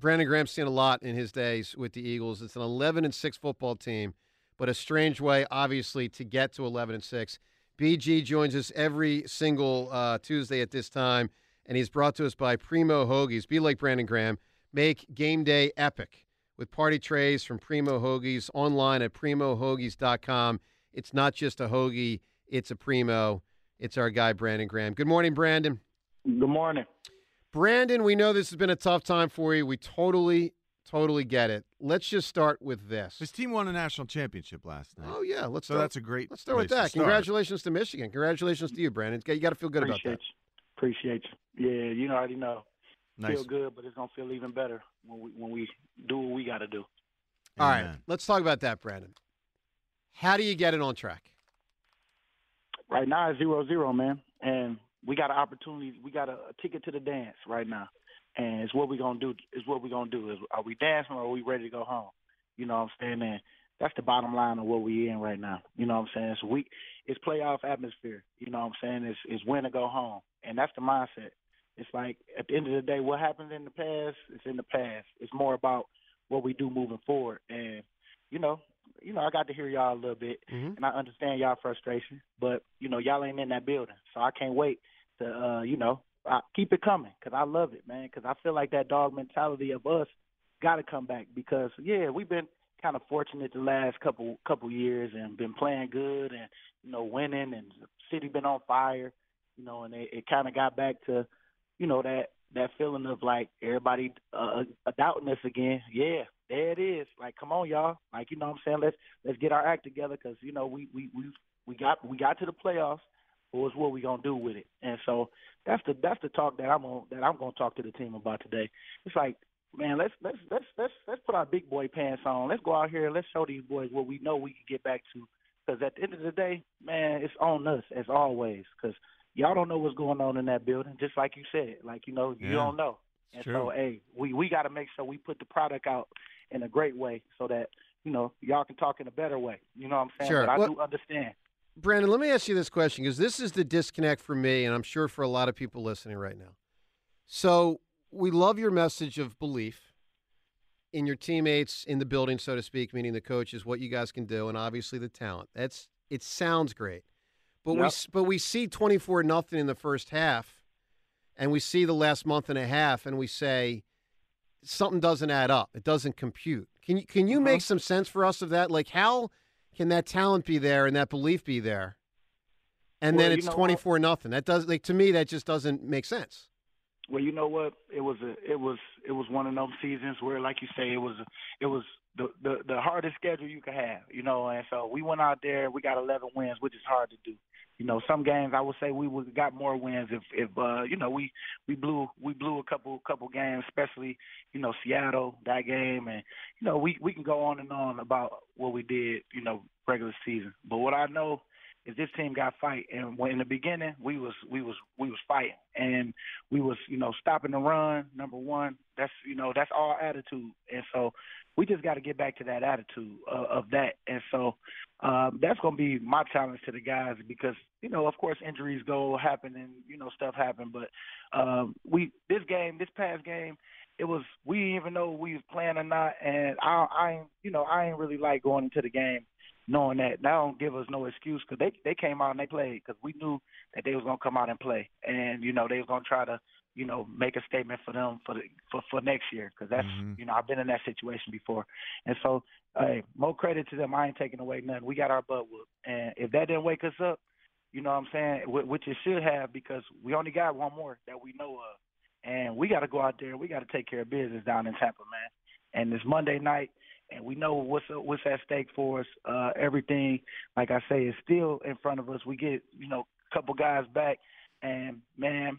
Brandon Graham's seen a lot in his days with the Eagles. It's an 11 and 6 football team, but a strange way, obviously, to get to 11 and 6. BG joins us every single uh, Tuesday at this time, and he's brought to us by Primo Hoagies. Be like Brandon Graham. Make game day epic with party trays from Primo Hoagies online at primohoagies.com. It's not just a hoagie, it's a Primo. It's our guy, Brandon Graham. Good morning, Brandon. Good morning. Brandon, we know this has been a tough time for you. We totally, totally get it. Let's just start with this. His team won a national championship last night. Oh yeah, let's. So start, that's a great. Let's start with place to that. start. Congratulations to Michigan. Congratulations to you, Brandon. You got to feel good Appreciate about that. you. Appreciate you. Yeah, you already know. Nice. Feel good, but it's gonna feel even better when we when we do what we got to do. All right, let's talk about that, Brandon. How do you get it on track? Right now, it's zero zero, man, and we got an opportunity. We got a, a ticket to the dance right now, and it's what we gonna do. Is what we gonna do. Is are we dancing or are we ready to go home? You know what I'm saying? And that's the bottom line of what we're in right now. You know what I'm saying? So we it's playoff atmosphere. You know what I'm saying? It's it's win or go home, and that's the mindset. It's like at the end of the day, what happened in the past is in the past. It's more about what we do moving forward, and you know, you know, I got to hear y'all a little bit, Mhm. and I understand y'all frustration, but you know, y'all ain't in that building, so I can't wait to, uh, you know, I, keep it coming because I love it, man. Because I feel like that dog mentality of us got to come back because yeah, we've been kind of fortunate the last couple couple years and been playing good and you know winning and the city been on fire, you know, and it, it kind of got back to you know that that feeling of like everybody uh, uh, doubting us again. Yeah, there it is. Like, come on, y'all. Like, you know what I'm saying? Let's let's get our act together because you know we we we we got we got to the playoffs. But what's what we gonna do with it? And so that's the that's the talk that I'm gonna that I'm gonna talk to the team about today. It's like, man, let's let's let's let's let's put our big boy pants on. Let's go out here and let's show these boys what we know we can get back to. Because at the end of the day, man, it's on us as always. Because y'all don't know what's going on in that building, just like you said. Like you know, you don't know. And true. so, hey, we we got to make sure we put the product out in a great way so that you know y'all can talk in a better way. You know what I'm saying? Sure. But I Well- do understand. Brandon, let me ask you this question because this is the disconnect for me, and I'm sure for a lot of people listening right now. So we love your message of belief in your teammates in the building, so to speak, meaning the coaches, what you guys can do, and obviously the talent. That's it sounds great, but we Yep. s- but we see 24 nothing in the first half, and we see the last month and a half, and we say something doesn't add up. It doesn't compute. Can you can you Uh-huh. make some sense for us of that? Like how can that talent be there and that belief be there? And Well, then it's 24 nothing. That does like to me that just doesn't make sense. Well, you know what? It was a it was it was one of those seasons where, like you say, it was it was the the, the hardest schedule you could have. You know, and so we went out there. We got 11 wins, which is hard to do. You know, some games I would say we would got more wins if if uh, you know we we blew we blew a couple couple games, especially you know Seattle that game, and you know we we can go on and on about what we did. You know, regular season. But what I know is this team got fight, and when in the beginning we was we was we was fighting, and we was you know stopping the run. Number one, that's you know that's our attitude, and so we just got to get back to that attitude of, of that, and so um, that's going to be my challenge to the guys because you know of course injuries go happen and you know stuff happen, but um, we this game this past game it was we even know we was playing or not, and I I you know I ain't really like going into the game knowing that. That don't give us no excuse because they they came out and they played because we knew that they was gonna come out and play. And you know they was gonna try to you know make a statement for them for the for for next year because that's Mhm. you know I've been in that situation before. And so hey more credit to them. I ain't taking away nothing. We got our butt whooped. And if that didn't wake us up you know what I'm saying wh- which it should have because we only got one more that we know of. And we got to go out there. We got to take care of business down in Tampa man. And it's Monday night and we know what's what's at stake for us. Uh, everything, like I say, is still in front of us. We get you know a couple guys back, and man,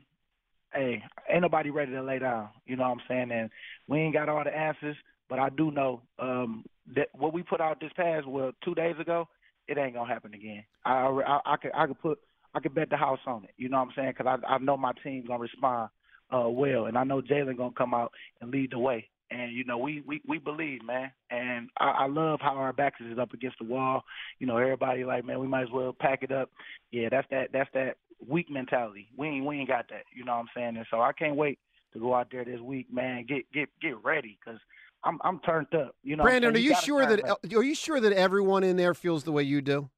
hey, ain't nobody ready to lay down. You know what I'm saying? And we ain't got all the answers, but I do know um, that what we put out this past well two days ago, it ain't gonna happen again. I I, I could I could put I could bet the house on it. You know what I'm saying? Because I I know my team's gonna respond uh, well, and I know Jalen gonna come out and lead the way. And you know we we we believe, man. And I, I love how our backs is up against the wall. You know everybody like, man, we might as well pack it up. Yeah, that's that that's that weak mentality. We ain't we ain't got that. You know what I'm saying? And so I can't wait to go out there this week, man. Get get get ready because I'm I'm turned up. You know, Brandon, are you you sure that up. are you sure that everyone in there feels the way you do?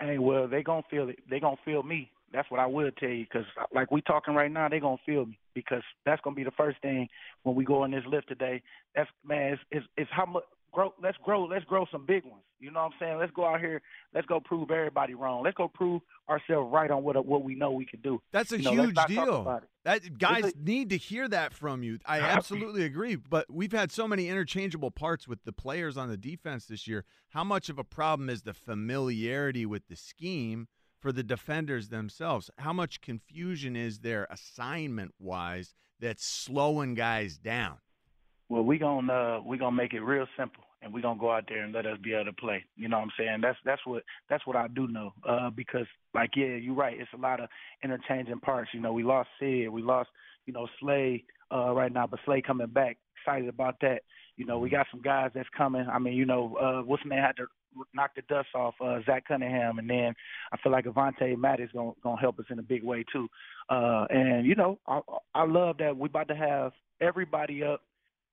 Hey, well, they gonna feel it. They gonna feel me. That's what I will tell you, because like we talking right now, they gonna feel me because that's gonna be the first thing when we go in this lift today. That's man, it's it's, it's how much grow. Let's grow. Let's grow some big ones. You know what I'm saying? Let's go out here. Let's go prove everybody wrong. Let's go prove ourselves right on what what we know we can do. That's a You know, huge deal. That guys a- need to hear that from you. I absolutely agree. But we've had so many interchangeable parts with the players on the defense this year. How much of a problem is the familiarity with the scheme for the defenders themselves? How much confusion is there assignment wise that's slowing guys down? Well, we gonna uh, we gonna make it real simple, and we gonna go out there and let us be able to play. You know what I'm saying? That's that's what that's what I do know. Uh, because like yeah, you're right. It's a lot of interchanging parts. You know, we lost Sid, we lost you know Slay uh, right now, but Slay coming back. Excited about that. You know, we got some guys that's coming. I mean, you know, uh, what's man had to knock the dust off uh, Zach Cunningham, and then I feel like Avonte Matt is gonna gonna help us in a big way too. Uh, and you know, I I love that we about to have everybody up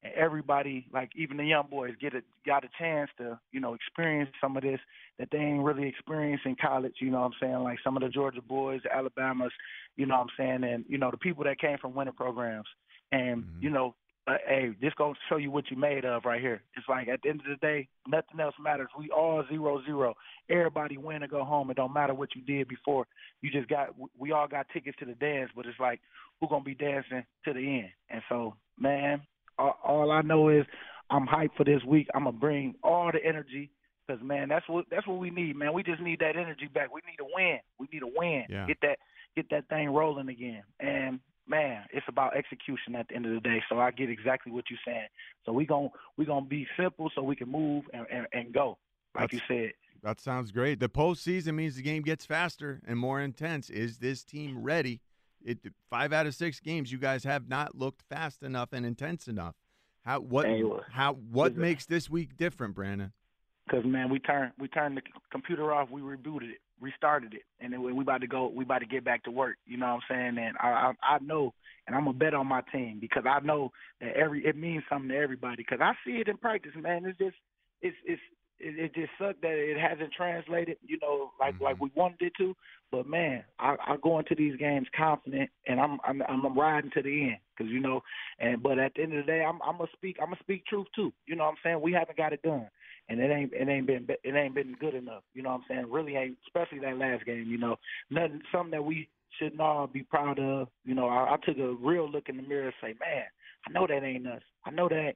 and everybody, like even the young boys, get a got a chance to, you know, experience some of this that they ain't really experienced in college. You know what I'm saying? Like some of the Georgia boys, the Alabamas, you know what I'm saying, and you know the people that came from winter programs, and Mhm. you know. Uh, hey, this gonna show you what you made of right here. It's like at the end of the day, nothing else matters. We all zero zero. Everybody win or go home. It don't matter what you did before. You just got. We all got tickets to the dance, but it's like who gonna be dancing to the end. And so, man, all, I know is I'm hyped for this week. I'm gonna bring all the energy because man, that's what that's what we need, man. We just need that energy back. We need a win. We need a win. Yeah. Get that get that thing rolling again. And man, it's about execution at the end of the day. So I get exactly what you're saying. So we gon' we gonna be simple so we can move and and, and go like That's- you said. That sounds great. The postseason means the game gets faster and more intense. Is this team ready? It five out of six games you guys have not looked fast enough and intense enough. How what how what makes this week different, Brandon? Cause man, we turned we turned the computer off, we rebooted it, restarted it, and then we we about to go, we about to get back to work. You know what I'm saying? And I I, I know, and I'm gonna bet on my team because I know that every it means something to everybody. Because I see it in practice, man. It's just it's it's it, it just sucked that it hasn't translated, you know, like like mm-hmm. we wanted it to. But man, I, I go into these games confident, and I'm I'm I'm riding to the end because you know. And but at the end of the day, I'm I'm gonna speak I'm gonna speak truth too. You know what I'm saying? We haven't got it done and it ain't it ain't been it ain't been good enough. You know what I'm saying? Really ain't, especially that last game. You know, nothing something that we shouldn't all be proud of. You know, I, I took a real look in the mirror and say, man, I know that ain't us. I know that.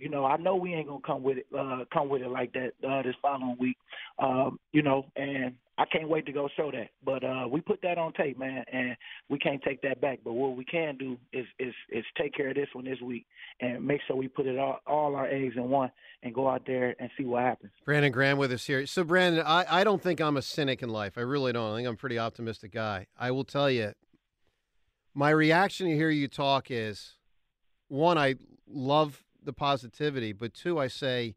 You know, I know we ain't gonna come with it, uh, come with it like that uh, this following week. Um, you know, and I can't wait to go show that. But uh, we put that on tape, man, and we can't take that back. But what we can do is is is take care of this one this week and make sure we put it all all our eggs in one and go out there and see what happens. Brandon Graham with us here. So, Brandon, I, I don't think I'm a cynic in life. I really don't. I think I'm a pretty optimistic guy. I will tell you, my reaction to hear you talk is one, I love the positivity, but two, I say,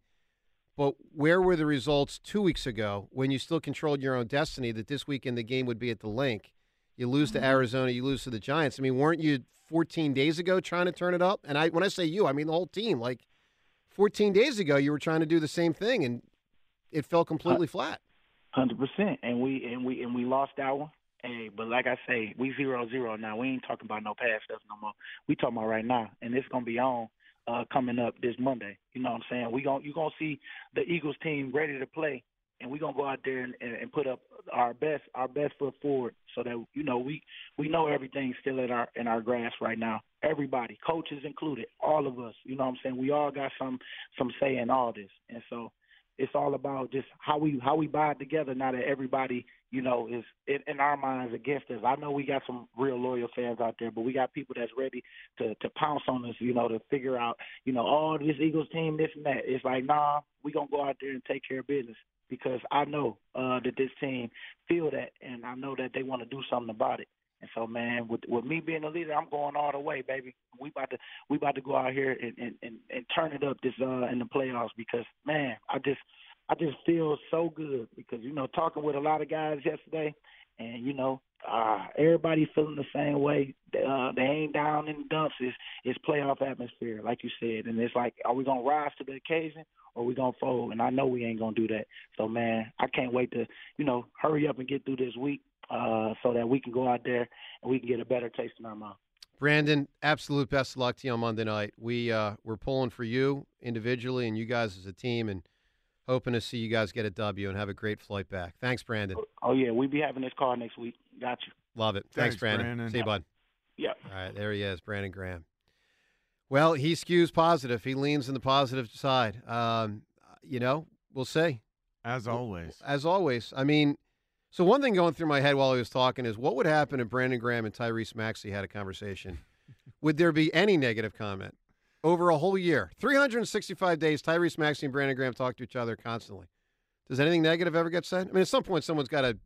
but where were the results two weeks ago when you still controlled your own destiny that this weekend the game would be at the Linc? You lose to mm-hmm. Arizona, you lose to the Giants. I mean, weren't you 14 days ago trying to turn it up? And I, when I say you, I mean the whole team. Like 14 days ago, you were trying to do the same thing, and it fell completely flat. Hundred percent, and we and we and we lost that one. Hey, but like I say, we zero zero now. We ain't talking about no past stuff no more. We talking about right now, and it's gonna be on uh, coming up this Monday. You know what I'm saying? We gon' you're gonna see the Eagles team ready to play, and we're gonna go out there and, and, and put up our best our best foot forward, so that you know we we know everything's still in our in our grasp right now. Everybody, coaches included, all of us. You know what I'm saying? We all got some some say in all this, and so it's all about just how we how we buy it together now that everybody you know is in, in our minds against us. I know we got some real loyal fans out there, but we got people that's ready to to pounce on us. You know, to figure out you know all this Eagles team this and that. It's like nah, we gonna go out there and take care of business because I know uh, that this team feel that, and I know that they want to do something about it. And so, man, with with me being a leader, I'm going all the way, baby. We about to we about to go out here and and, and, and turn it up this uh in the playoffs because man, I just I just feel so good because you know talking with a lot of guys yesterday, and you know, uh, everybody feeling the same way. Uh, they ain't down in the dumps. It's, it's playoff atmosphere, like you said, and it's like, are we gonna rise to the occasion or we gonna fold? And I know we ain't gonna do that. So man, I can't wait to you know hurry up and get through this week uh, so that we can go out there and we can get a better taste in our mouth. Brandon, absolute best of luck to you on Monday night. We uh, we're pulling for you individually and you guys as a team, and hoping to see you guys get a W and have a great flight back. Thanks, Brandon. Oh yeah, we'll be having this call next week. Got you. Love it. Thanks, Thanks, Brandon. Brandon. See you, bud. Yeah. All right, there he is, Brandon Graham. Well, he skews positive. He leans in the positive side. Um, you know, we'll see. As always. As always, I mean, so one thing going through my head while he was talking is what would happen if Brandon Graham and Tyrese Maxey had a conversation? would there be any negative comment over a whole year? 365 days, Tyrese Maxey and Brandon Graham talk to each other constantly. Does anything negative ever get said? I mean, at some point, someone's got to,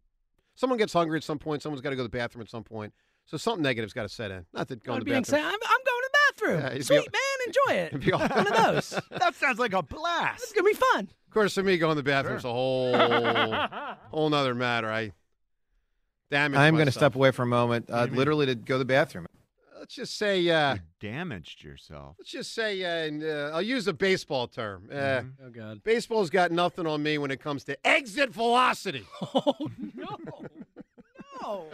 someone gets hungry at some point, someone's got to go to the bathroom at some point. So something negative's got to set in. Not that going to be the bathroom. I'm, I'm going to the bathroom. be Sweet man, enjoy it. it'd be all- One of those. that sounds like a blast. It's gonna be fun. Of course, for me, going to the bathroom's a whole, whole nother matter. I damage. I'm going to step away for a moment, uh, literally to go to the bathroom. Let's just say, uh, You damaged yourself. let's just say, uh, and, uh, I'll use a baseball term. Uh, Mhm. Oh God. Baseball's got nothing on me when it comes to exit velocity. Oh no. No.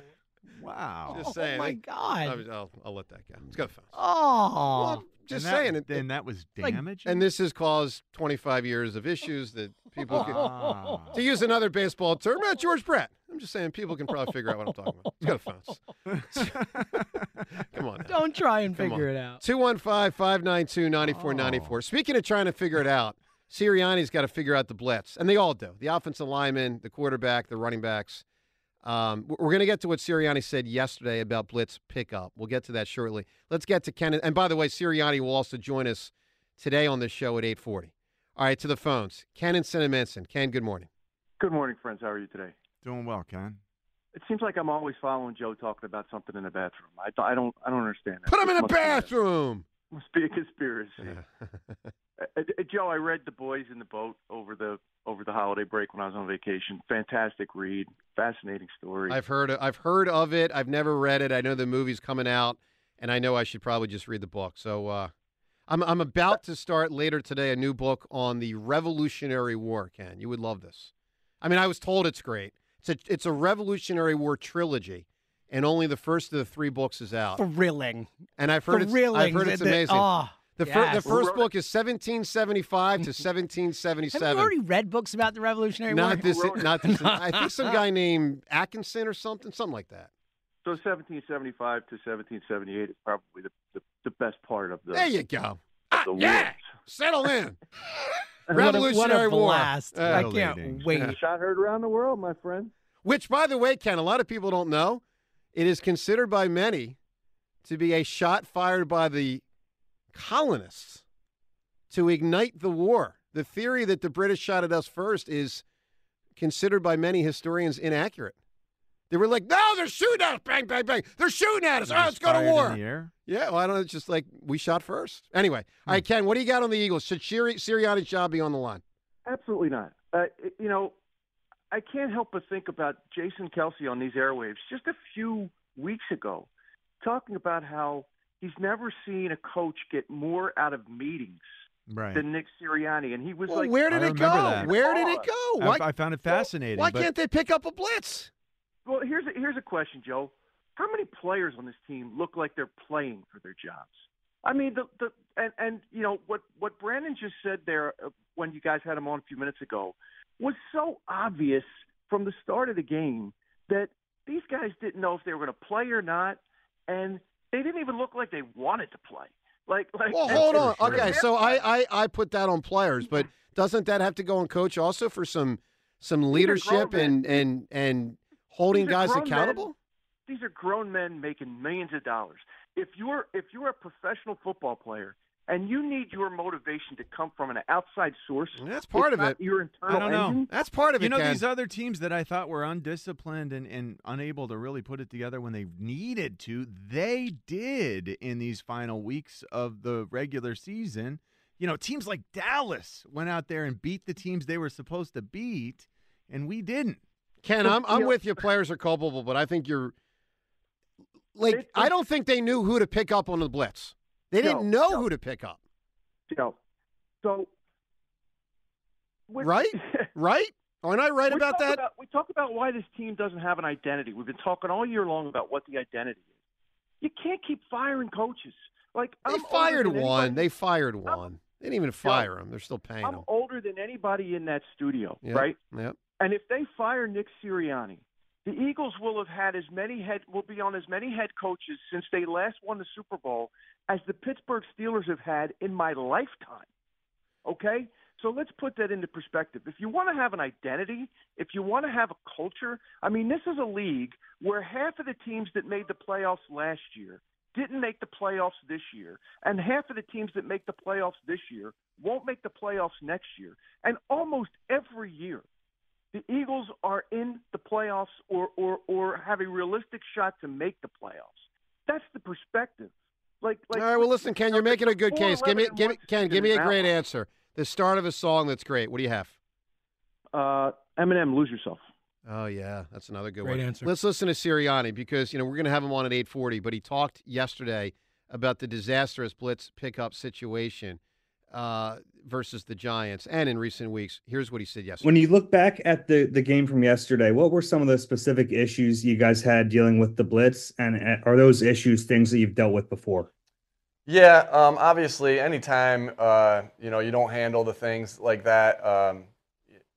Wow. Just oh saying. my I- God. I'll, I'll, I'll let that go. It's got fun. Oh. Well, just and that, saying it. Then that was like- damaging. and this has caused 25 years of issues that people can. Ah. To use another baseball term, uh, George Brett. I'm just saying people can probably figure out what I'm talking about. It's got fun. Come on. now. Don't try and Come figure it out. 215 592 9494. Speaking of trying to figure it out, Sirianni's got to figure out the blitz, and they all do. The offensive lineman, the quarterback, the running backs. Um, we're going to get to what Sirianni said yesterday about blitz pickup. We'll get to that shortly. Let's get to Ken. And by the way, Sirianni will also join us today on this show at 840. All right, to the phones. Ken and Cinnaminson. Ken, good morning. Good morning, friends. How are you today? Doing well, Ken. It seems like I'm always following Joe talking about something in the bathroom. I, don't- I don't I don't understand that. Put him in the must be bathroom. Must be a conspiracy. Uh, uh, Joe, I read The Boys in the Boat over the over the holiday break when I was on vacation. Fantastic read, fascinating story. I've heard I've heard of it. I've never read it. I know the movie's coming out, and I know I should probably just read the book. So uh, I'm I'm about to start later today a new book on the Revolutionary War. Ken, you would love this. I mean, I was told it's great. It's a it's a Revolutionary War trilogy, and only the first of the three books is out. Thrilling. And I've heard it's I've heard it's The- the- amazing. Oh, the, fir- the first book is 1775 to 1777. Have 1777. you already read books about the Revolutionary War? not War? this, Who wrote it? not this. I think some guy named Atkinson or something, something like that. so 1775 to 1778 is probably the, the, the best part of the, There you go. of Ah, yeah, wars. settle in. What a- Revolutionary what a War. blast. Uh, I can't wait. Shot heard around the world, my friend. Which, by the way, Ken, a lot of people don't know. It is considered by many to be a shot fired by the colonists to ignite the war. The theory that the British shot at us first is considered by many historians inaccurate. They were like, no, they're shooting at us. Bang, bang, bang. They're shooting at us. All right, let's Just go to war. In the air? Yeah, well, I don't know. It's just like we shot first. Anyway, all right, Ken, what do you got on the Eagles? Should Siri- Sirianni's job be on the line? Absolutely not. Uh, you know, I can't help but think about Jason Kelce on these airwaves just a few weeks ago, talking about how he's never seen a coach get more out of meetings Right. than Nick Sirianni, and he was Well, like, where did I it go? that. Where did it go? I, Why, I found it fascinating. why but can't they pick up a blitz? "Well, here's a, here's a question, Joe. How many players on this team look like they're playing for their jobs? I mean, the the and and you know what what Brandon just said there uh, when you guys had him on a few minutes ago was so obvious from the start of the game that these guys didn't know if they were going to play or not, and they didn't even look like they wanted to play. Like, like Well, hold on. and Okay, so I, I I put that on players, but doesn't that have to go on coach also for some some leadership and and and holding guys grown men. accountable? these are grown men making millions of dollars. If you're if you're a professional football player and you need your motivation to come from an outside source, That's part it's of not it. Your internal I don't know. engine, That's part of you it. You know Ken. these other teams that I thought were undisciplined and, and unable to really put it together when they needed to, they did in these final weeks of the regular season. You know, teams like Dallas went out there and beat the teams they were supposed to beat, and we didn't. Ken, I'm I'm with you. Players are culpable, but I think you're like I don't think they knew who to pick up on the blitz. They didn't No, know no. who to pick up, So, so with- Right? right? Aren't I right about that? we talk about why this team doesn't have an identity. We've been talking all year long about what the identity is. You can't keep firing coaches. Like They I'm fired one. They fired one. They didn't even fire him. They're still paying I'm him. older than anybody in that studio, Yep, right? Yep. And if they fire Nick Sirianni, the Eagles will have had as many head will be on as many head coaches since they last won the Super Bowl as the Pittsburgh Steelers have had in my lifetime. Okay? So let's put that into perspective. If you want to have an identity, if you want to have a culture, I mean, this is a league where half of the teams that made the playoffs last year didn't make the playoffs this year, and half of the teams that make the playoffs this year won't make the playoffs next year. And almost every year, the Eagles are in the playoffs or, or, or have a realistic shot to make the playoffs. That's the perspective. Like, like All right. Well, listen, Ken, you're making a good case. Give me, give me, Ken, give me a great answer. The start of a song that's great. What do you have? uh, Eminem, lose yourself. Oh yeah, that's another good Great one. answer. Let's listen to Sirianni because you know we're going to have him on at eight forty. But he talked yesterday about the disastrous blitz pickup situation uh, versus the Giants, and in recent weeks. Here's what he said yesterday. When you look back at the the game from yesterday, what were some of the specific issues you guys had dealing with the blitz, and uh, are those issues things that you've dealt with before? Yeah, um, obviously, anytime uh, you know you don't handle the things like that, um,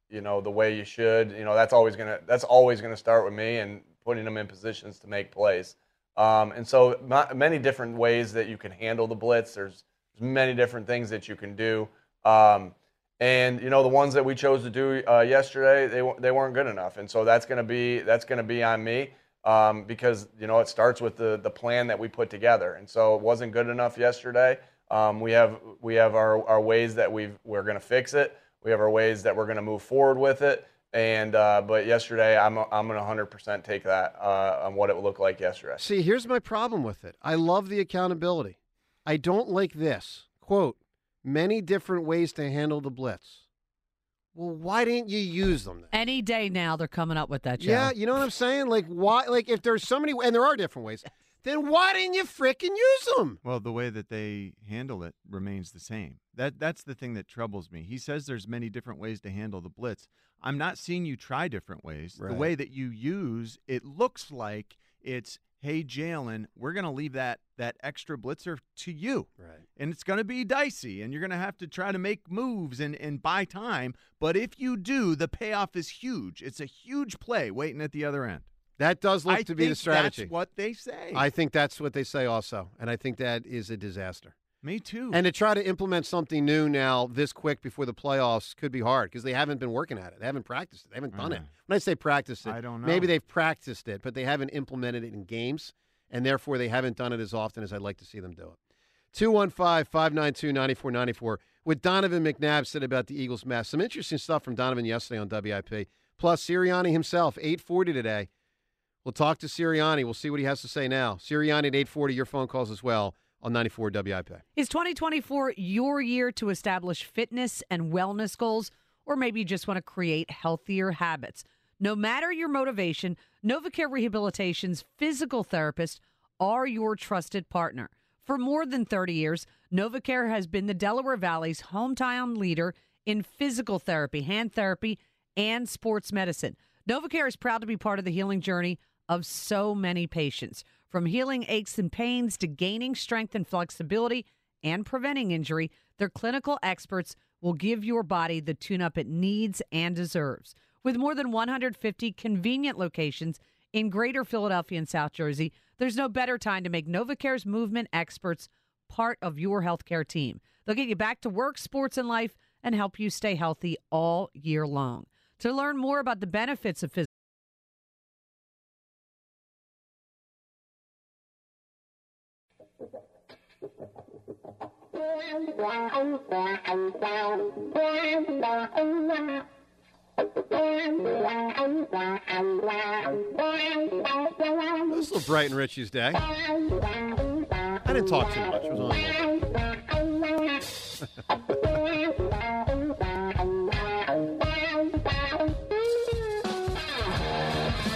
you know the way you should, you know that's always gonna that's always gonna start with me and putting them in positions to make plays. Um, and so, ma- many different ways that you can handle the blitz. There's, there's many different things that you can do. Um, and you know the ones that we chose to do uh, yesterday, they wa- they weren't good enough. And so that's gonna be that's gonna be on me um, because you know it starts with the the plan that we put together, and so it wasn't good enough yesterday. Um, we have we have our, our ways that we we're going to fix it. We have our ways that we're going to move forward with it. And uh, but yesterday, I'm I'm going to 100% take that uh, on what it looked like yesterday. See, here's my problem with it. I love the accountability. I don't like this quote. Many different ways to handle the blitz. Well, why didn't you use them? Then? Any day now, they're coming up with that. Joe. Yeah, you know what I'm saying? Like why? Like if there's so many, and there are different ways, then why didn't you frickin' use them? Well, the way that they handle it remains the same. That that's the thing that troubles me. He says there's many different ways to handle the blitz. I'm not seeing you try different ways. Right. The way that you use it looks like it's hey Jalen, we're gonna leave that that extra blitzer to you. Right. And it's gonna be dicey and you're gonna have to try to make moves and, and buy time. But if you do, the payoff is huge. It's a huge play waiting at the other end. That does look I to be the strategy. That's what they say. I think that's what they say also, and I think that is a disaster. Me too. And to try to implement something new now this quick before the playoffs could be hard because they haven't been working at it. They haven't practiced it. They haven't done it. Uh, When I say practice it, I don't know. maybe they've practiced it, but they haven't implemented it in games, and therefore they haven't done it as often as I'd like to see them do it. 215 592 9494. What Donovan McNabb said about the Eagles' mess. Some interesting stuff from Donovan yesterday on WIP. Plus, Sirianni himself, 840 today. We'll talk to Sirianni. We'll see what he has to say now. Sirianni at 840, your phone calls as well on 94 WIP. Is 2024 your year to establish fitness and wellness goals, or maybe you just want to create healthier habits? No matter your motivation, Novacare Rehabilitation's physical therapists are your trusted partner. For more than 30 years, Novacare has been the Delaware Valley's hometown leader in physical therapy, hand therapy, and sports medicine. Novacare is proud to be part of the healing journey of so many patients. From healing aches and pains to gaining strength and flexibility and preventing injury, their clinical experts will give your body the tune up it needs and deserves. With more than 150 convenient locations in greater Philadelphia and South Jersey, there's no better time to make NovaCare's movement experts part of your healthcare team. They'll get you back to work, sports, and life and help you stay healthy all year long. To learn more about the benefits of physical This is Brighton Richie's day. I didn't talk too much. It was only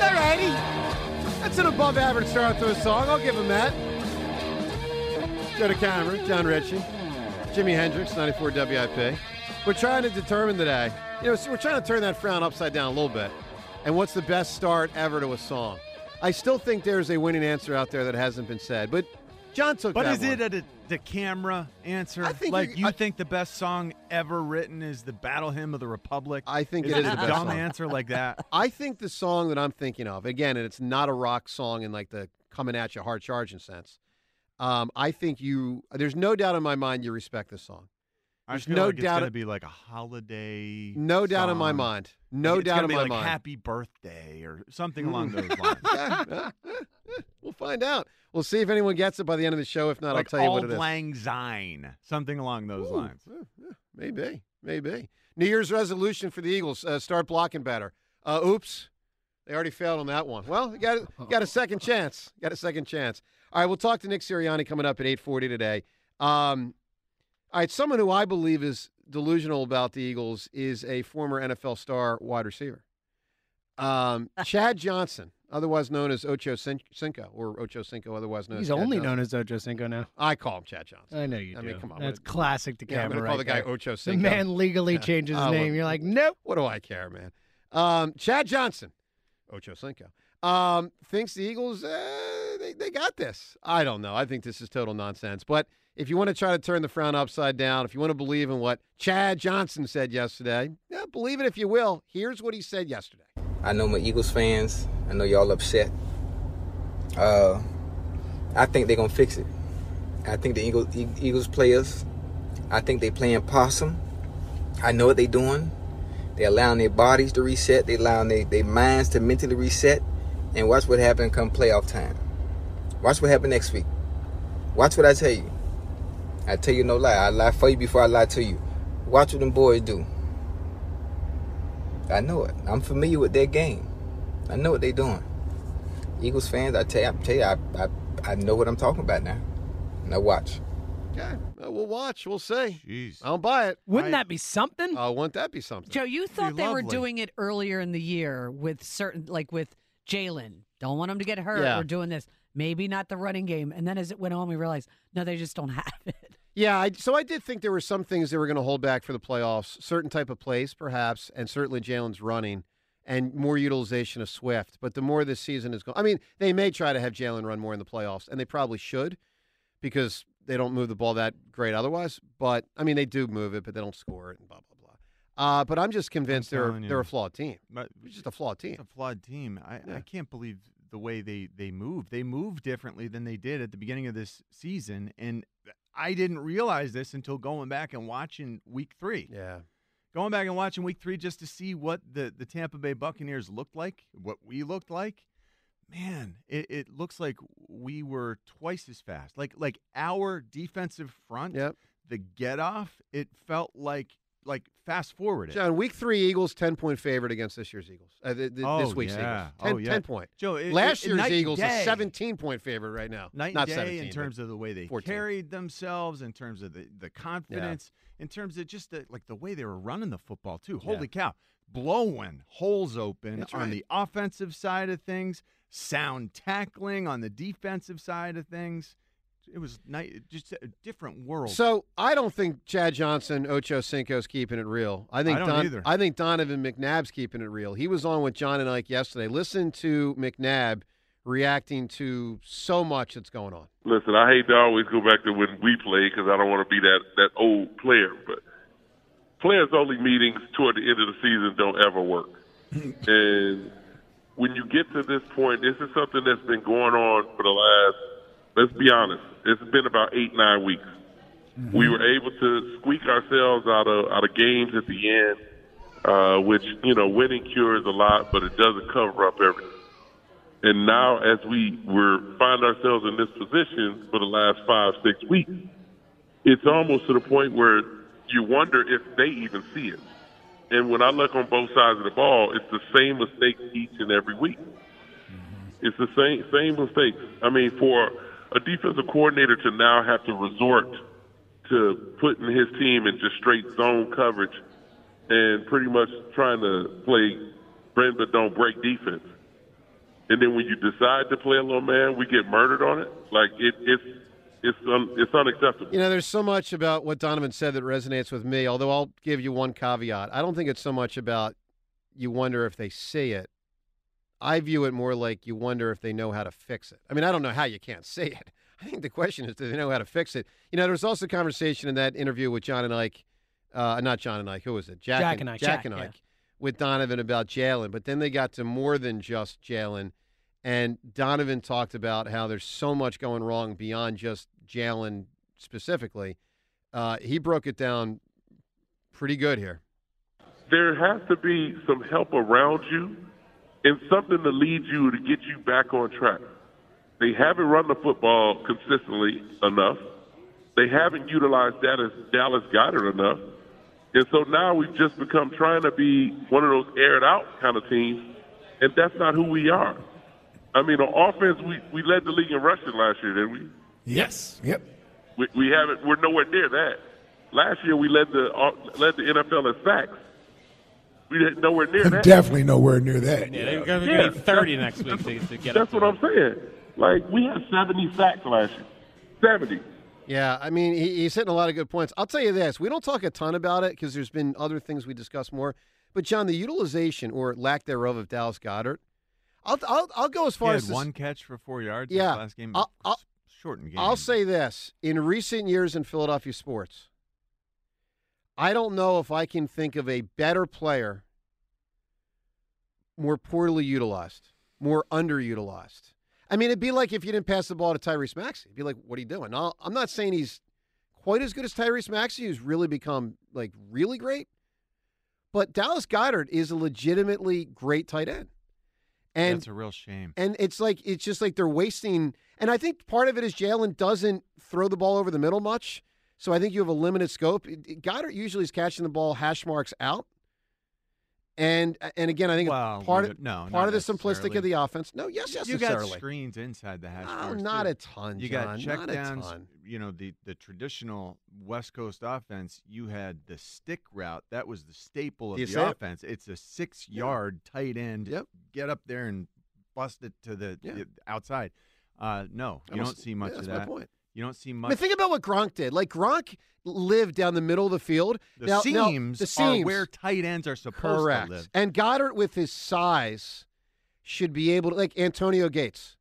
a righty. That's an above average start to a song. I'll give him that. Joe DeCamara, Jon Ritchie, Jimi Hendrix, 94 WIP. We're trying to determine today, you know, so we're trying to turn that frown upside down a little bit. And what's the best start ever to a song? I still think there's a winning answer out there that hasn't been said, but John took But that is one. it a the camera answer? I think like you're- I- think the best song ever written is the Battle Hymn of the Republic? I think is it is a the best dumb song. answer like that. I think the song that I'm thinking of, again, and it's not a rock song in like the coming at you hard charging sense. Um, I think you. There's no doubt in my mind you respect this song. I There's feel no like it's doubt- gonna be like a holiday. No doubt in my mind. No it's doubt in be my like mind. Happy birthday or something along those lines. We'll find out. We'll see if anyone gets it by the end of the show. If not, like I'll tell you what it is. Lang Syne, something along those Ooh, lines. maybe, maybe. New Year's resolution for the Eagles: uh, start blocking better. Uh, oops, they already failed on that one. Well, you got you got a second chance. Got a second chance. All right, we'll talk to Nick Sirianni coming up at eight forty today. Um, all right, someone who I believe is delusional about the Eagles is a former NFL star wide receiver, um, Chad Johnson, otherwise known as Ocho Cin- Cinco, or Ocho Cinco, otherwise known He's as only Johnson. known as Ocho Cinco now. I call him Chad Johnson. I know you I do. mean, come on, That's what- classic to Yeah, I'm camera gonna call right the guy there. Ocho Cinco. The man legally Yeah. changes his Uh, name. what- You're like, nope. What do I care, man? Um, Chad Johnson, Ocho Cinco, um, thinks the Eagles uh, they they got this. I don't know. I think this is total nonsense. But if you want to try to turn the frown upside down, if you want to believe in what Chad Johnson said yesterday, yeah, believe it if you will. Here's what he said yesterday. I know my Eagles fans. I know y'all upset. Uh, I think they're gonna fix it. I think the Eagles, Eagles players. I think they playing possum. I know what they doing. They allowing their bodies to reset. They allowing their, their minds to mentally reset. And watch what happen come playoff time. Watch what happen next week. Watch what I tell you. I tell you no lie. I lie for you before I lie to you. Watch what them boys do. I know it. I'm familiar with their game. I know what they're doing. Eagles fans, I tell you, I tell you, I, I, I know what I'm talking about now. Now watch. Okay, uh, we'll watch. We'll see. Jeez. I don't buy it. Wouldn't I- that be something? Uh, won't that be something? Joe, you thought they were doing it earlier in the year with certain, like with Jalen. Don't want him to get hurt. Yeah. We're doing this. Maybe not the running game. And then as it went on, we realized, no, they just don't have it. Yeah, I, so I did think there were some things they were going to hold back for the playoffs, certain type of plays, perhaps, and certainly Jalen's running and more utilization of Swift. But the more this season is going, I mean, they may try to have Jalen run more in the playoffs, and they probably should because they don't move the ball that great otherwise. But I mean, they do move it, but they don't score it, and blah blah. Uh, but I'm just convinced they're you. they're a flawed team. But It's just a flawed team. It's a flawed team. I, Yeah. I can't believe the way they they move. They move differently than they did at the beginning of this season, and I didn't realize this until going back and watching Week Three. Yeah. Going back and watching Week Three just to see what the the Tampa Bay Buccaneers looked like, what we looked like. Man, it, it looks like we were twice as fast. Like like our defensive front, Yep. the get off, it felt like like fast forward. it. John, week three Eagles, 10 point favorite against this year's Eagles. Uh, th- th- this Oh, week's yeah. Eagles. 10, Oh, yeah. 10 point. Joe, it- Last it- year's Eagles, a 17 point favorite right now. night Not and day 17, in terms of the way they 14. carried themselves, in terms of the, the confidence, in terms of just the, like the way they were running the football too. Holy cow, blowing holes open That's on right. the offensive side of things, sound tackling on the defensive side of things. It was night, just a different world. So I don't think Chad Johnson, Ocho Cinco's keeping it real. I think I don't Don, either. I think Donovan McNabb's keeping it real. He was on with John and Ike yesterday. Listen to McNabb reacting to so much that's going on. Listen, I hate to always go back to when we played because I don't want to be that that old player. But players only meetings toward the end of the season don't ever work. and when you get to this point, this is something that's been going on for the last. Let's be honest, it's been about eight nine weeks. We were able to squeak ourselves out of out of games at the end, uh, which you know winning cures a lot, but it doesn't cover up everything. And now, as we were find ourselves in this position for the last five, six weeks, it's almost to the point where you wonder if they even see it. And when I look on both sides of the ball, it's the same mistakes each and every week. It's the same same mistakes. I mean, for a defensive coordinator to now have to resort to putting his team in just straight zone coverage and pretty much trying to play bend but don't break defense and then when you decide to play a little man, we get murdered on it. Like it, it's it's un, it's unacceptable. You know, there's so much about what Donovan said that resonates with me. Although I'll give you one caveat. I don't think it's so much about you wonder if they see it. I view it more like you wonder if they know how to fix it. I mean, I don't know how you can't see it. I think the question is, do they know how to fix it? You know, there was also conversation in that interview with John and Ike, uh, not John and Ike. Who was it? Jack and Ike. Jack, Jack, and yeah. Ike with Donovan about Jalen. But then they got to more than just Jalen. And Donovan talked about how there's so much going wrong beyond just Jalen specifically. Uh, he broke it down pretty good here. there has to be some help around you and something to lead you to get you back on track. They haven't run the football consistently enough. They haven't utilized Dallas, Dallas Goedert enough. And so now we've just become trying to be one of those aired out kind of teams, and that's not who we are. I mean, on offense, we, we led the league in rushing last year, didn't we? Yes. Yep. We, we haven't. We're nowhere near that. Last year, we led the uh, led the NFL in sacks. We didn't nowhere near that. Definitely nowhere near that. Yeah, they're going to Yeah, be 30 next week to, to get That's up what there. I'm saying. Like we had 70 sacks last year. 70. Yeah, I mean, he, he's hitting a lot of good points. I'll tell you this: we don't talk a ton about it because there's been other things we discuss more. But John, the utilization or lack thereof of Dallas Goedert, I'll I'll, I'll go as He far had as to s- one catch for four yards. Yeah, last game. I'll- I'll- shortened game. I'll say this: in recent years in Philadelphia sports, I don't know if I can think of a better player more poorly utilized, more underutilized. I mean, it'd be like if you didn't pass the ball to Tyrese Maxey. It'd be like, what are you doing? Now, I'm not saying he's quite as good as Tyrese Maxey, who's really become like really great, but Dallas Goedert is a legitimately great tight end. And That's a real shame. and it's like it's just like they're wasting. And I think part of it is Jalen doesn't throw the ball over the middle much, so I think you have a limited scope. Goedert usually is catching the ball hash marks out. And and again, I think Well, part of no, part of the simplistic of the offense. No, yes, yes, you got screens inside the hash No, not too. a ton, You John, got check not a You know the the traditional West Coast offense. You had the stick route. That was the staple of the it? offense. It's a six yard tight end. Yep. Get up there and bust it to the, Yeah. the outside. Uh, no, you don't don't see much yeah, of that. You don't see much. mean, think about what Gronk did. Like Gronk lived down the middle of the field. the Now- now, seams, the seams are where tight ends are supposed Correct. to live. And Goedert, with his size, should be able to, like Antonio Gates.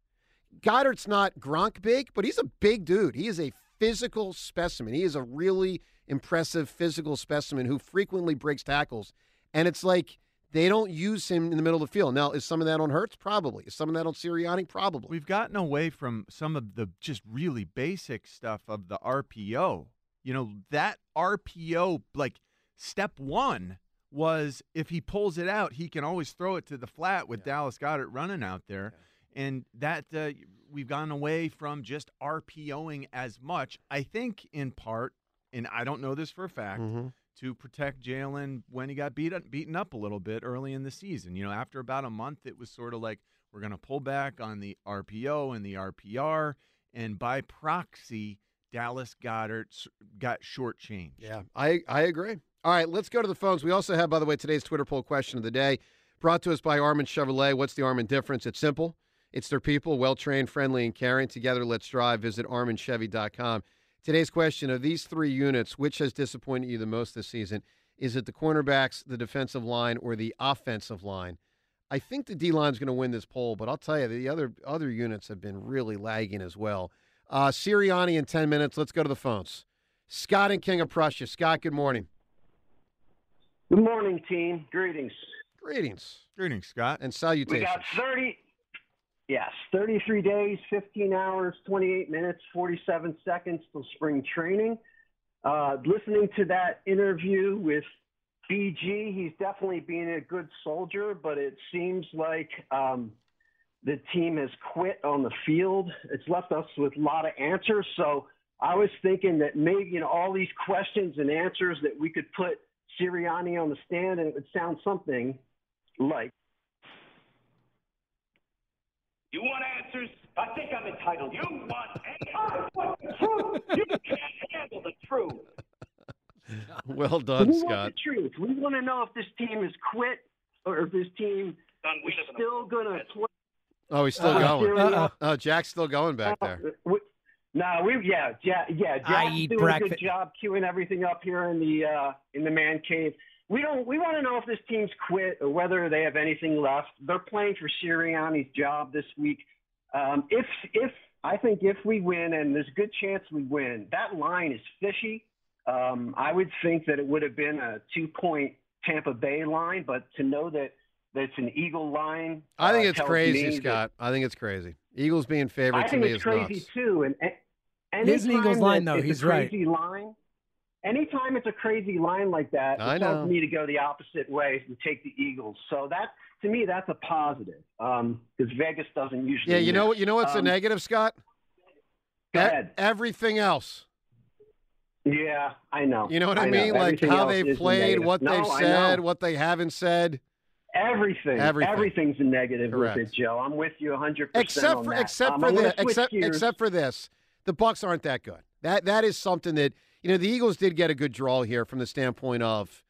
Goedert's not Gronk big, but he's a big dude. He is a physical specimen. He is a really impressive physical specimen who frequently breaks tackles. And it's like they don't use him in the middle of the field. Now, is some of that on Hurts? Probably. Is some of that on Sirianni? Probably. We've gotten away from some of the just really basic stuff of the RPO. You know, that RPO, like step one was if he pulls it out, he can always throw it to the flat with Dallas Goedert running out there. And that uh, we've gone away from just RPOing as much. I think in part, and I don't know this for a fact, Mhm. To protect Jalen when he got beat beaten up a little bit early in the season. You know, after about a month, it was sort of like we're going to pull back on the RPO and the RPR, and by proxy, Dallas Goedert got shortchanged. Yeah, I, I agree. All right, let's go to the phones. We also have, by the way, today's Twitter poll question of the day brought to us by Armin Chevrolet. What's the Armin difference? It's simple. It's their people, well trained, friendly, and caring. Together, let's drive. Visit arminchevy.com. Today's question of these three units, which has disappointed you the most this season? Is it the cornerbacks, the defensive line, or the offensive line? I think the D line is going to win this poll, but I'll tell you, the other other units have been really lagging as well. Uh, Sirianni in 10 minutes. Let's go to the phones. Scott and King of Prussia. Scott, good morning. Good morning, team. Greetings. Greetings. Greetings, Scott. And salutations. We salutations. got 30, yes, 33 days, 15 hours, 28 minutes, 47 seconds till spring training. Uh, listening to that interview with BG, he's definitely being a good soldier, but it seems like um, the team has quit on the field. It's left us with a lot of answers. So I was thinking that maybe, you know, all these questions and answers that we could put Sirianni on the stand and it would sound something like. You want answers? I think I'm entitled. You want answers? I want the truth. You can't handle the truth. Well done, we Scott. want the truth. We want to know if this team has quit or if this team Son, we is live in a still going to play. Oh, he's still Uh, going. Syria. Oh, Jack's still going back there. We, no, we yeah, ja, yeah. I Jack's eat doing a good job queuing everything up here in the uh, in the man cave. We don't. We want to know if this team's quit or whether they have anything left. They're playing for Sirianni's job this week. Um, if if I think if we win, and there's a good chance we win, that line is fishy. Um, I would think that it would have been a two point Tampa Bay line, but to know that that's an Eagle line, I think uh, it's crazy, me that- Scott. I think it's crazy. Eagles being favored I to think me it's is crazy nuts. too. And, and It is an Eagles line, though. He's a right. crazy line. Anytime it's a crazy line like that, I it tells me to go the opposite way and take the Eagles. So that to me, that's a positive because Vegas doesn't usually. Yeah, you know what? You know what's a Um, negative, Scott? Go E- ahead. everything else. Yeah, I know. You know what I, know. mean? Like Everything how a played, what No, they've said, what they haven't said. Everything, Everything. everything's a negative Correct. with it, Joe. I'm with you 100. except on for that. except Um, for this, except gears. except for this, the Bucs aren't that good. That that is something that you know the Eagles did get a good draw here from the standpoint of.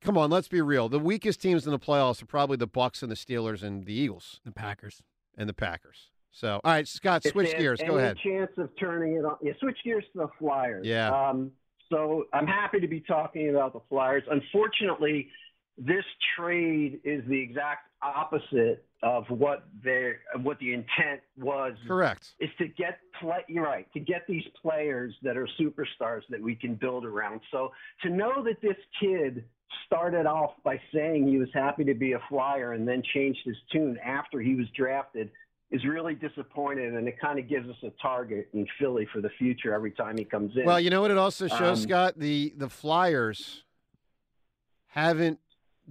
Come on, let's be real. The weakest teams in the playoffs are probably the Bucs and the Steelers and the Eagles The Packers. and the Packers. So, all right, Scott, switch gears. Go any ahead. Chance of turning it on? Yeah, switch gears to the Flyers. Yeah. Um, so I'm happy to be talking about the Flyers. Unfortunately, this trade is the exact opposite of what their what the intent was. Correct. Is to get play. You're right. To get these players that are superstars that we can build around. So to know that this kid started off by saying he was happy to be a flyer and then changed his tune after he was drafted is really disappointing and it kind of gives us a target in Philly for the future every time he comes in. Well, you know what it also shows, Um, Scott? The the Flyers haven't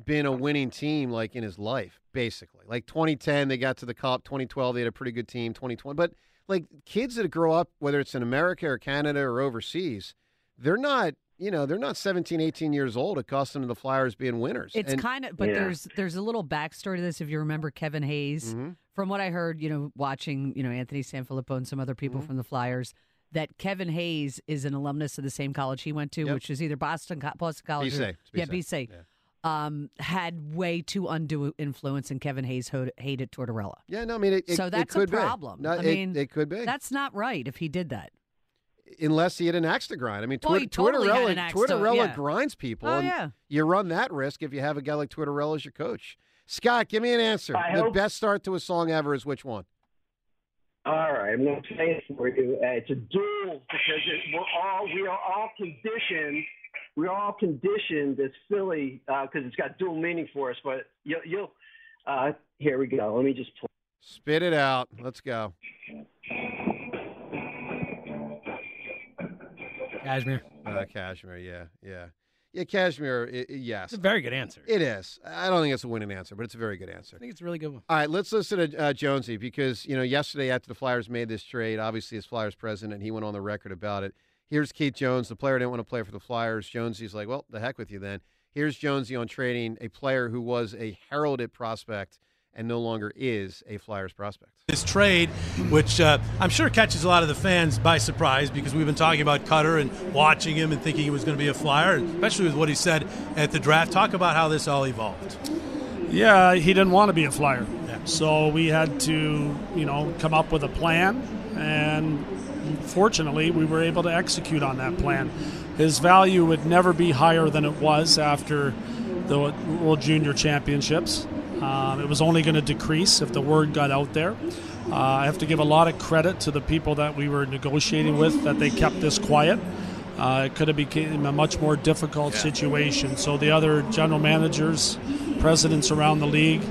been a winning team like in his life, basically. Like 2010, they got to the cup. 2012, they had a pretty good team. 2020, but like kids that grow up, whether it's in America or Canada or overseas, they're not. You know, they're not 17, 18 years old, accustomed to the Flyers being winners. It's And- kind of, but there's there's a little backstory to this. If you remember Kevin Hayes, Mhm. from what I heard, you know, watching, you know, Anthony Sanfilippo and some other people Mm-hmm. from the Flyers, that Kevin Hayes is an alumnus of the same college he went to, Yep. which is either Boston Boston College, BC, or, it's yeah, BC, BC. Um, had way too undue influence, and Kevin Hayes ho- hated Tortorella. Yeah, no, I mean, it, it, so it that's a could be. problem. No, I it- mean, it could be. That's not right if he did that. unless he had an axe to grind. I mean, Well, Twitter, totally had Tortorella, an axe to- Tortorella yeah. grinds people. Oh, and yeah. You run that risk if you have a guy like Tortorella as your coach. Scott, give me an answer. I the hope- best start to a song ever is which one? All right, I'm going to say it for you. Uh, it's a duel because it, we're all we are all conditioned. We're all conditioned as Philly because it's got dual meaning for us. But you'll, you'll uh, here we go. Let me just play. Spit it out. Let's go. Kashmir. Uh, Kashmir, yeah, yeah. Yeah, i- yes. It's a very good answer. It is. I don't think it's a winning answer, but it's a very good answer. I think it's a really good one. All right, let's listen to uh, Jonesy because you know yesterday after the Flyers made this trade, obviously as Flyers president, he went on the record about it. Here's Keith Jones. The player didn't want to play for the Flyers. Jonesy's like, well, the heck with you then. Here's Jonesy on trading a player who was a heralded prospect and no longer is a Flyers prospect. This trade, which uh, I'm sure catches a lot of the fans by surprise because we've been talking about Cutter and watching him and thinking he was going to be a Flyer, especially with what he said at the draft. Talk about how this all evolved. Yeah, he didn't want to be a flyer. So we had to, you know, come up with a plan, and fortunately, we were able to execute on that plan. His value would never be higher than it was after the World Junior Championships. Um, it was only going to decrease if the word got out there. Uh, I have to give a lot of credit to the people that we were negotiating with that they kept this quiet. Uh, it could have become a much more difficult situation. So the other general managers, presidents around the league,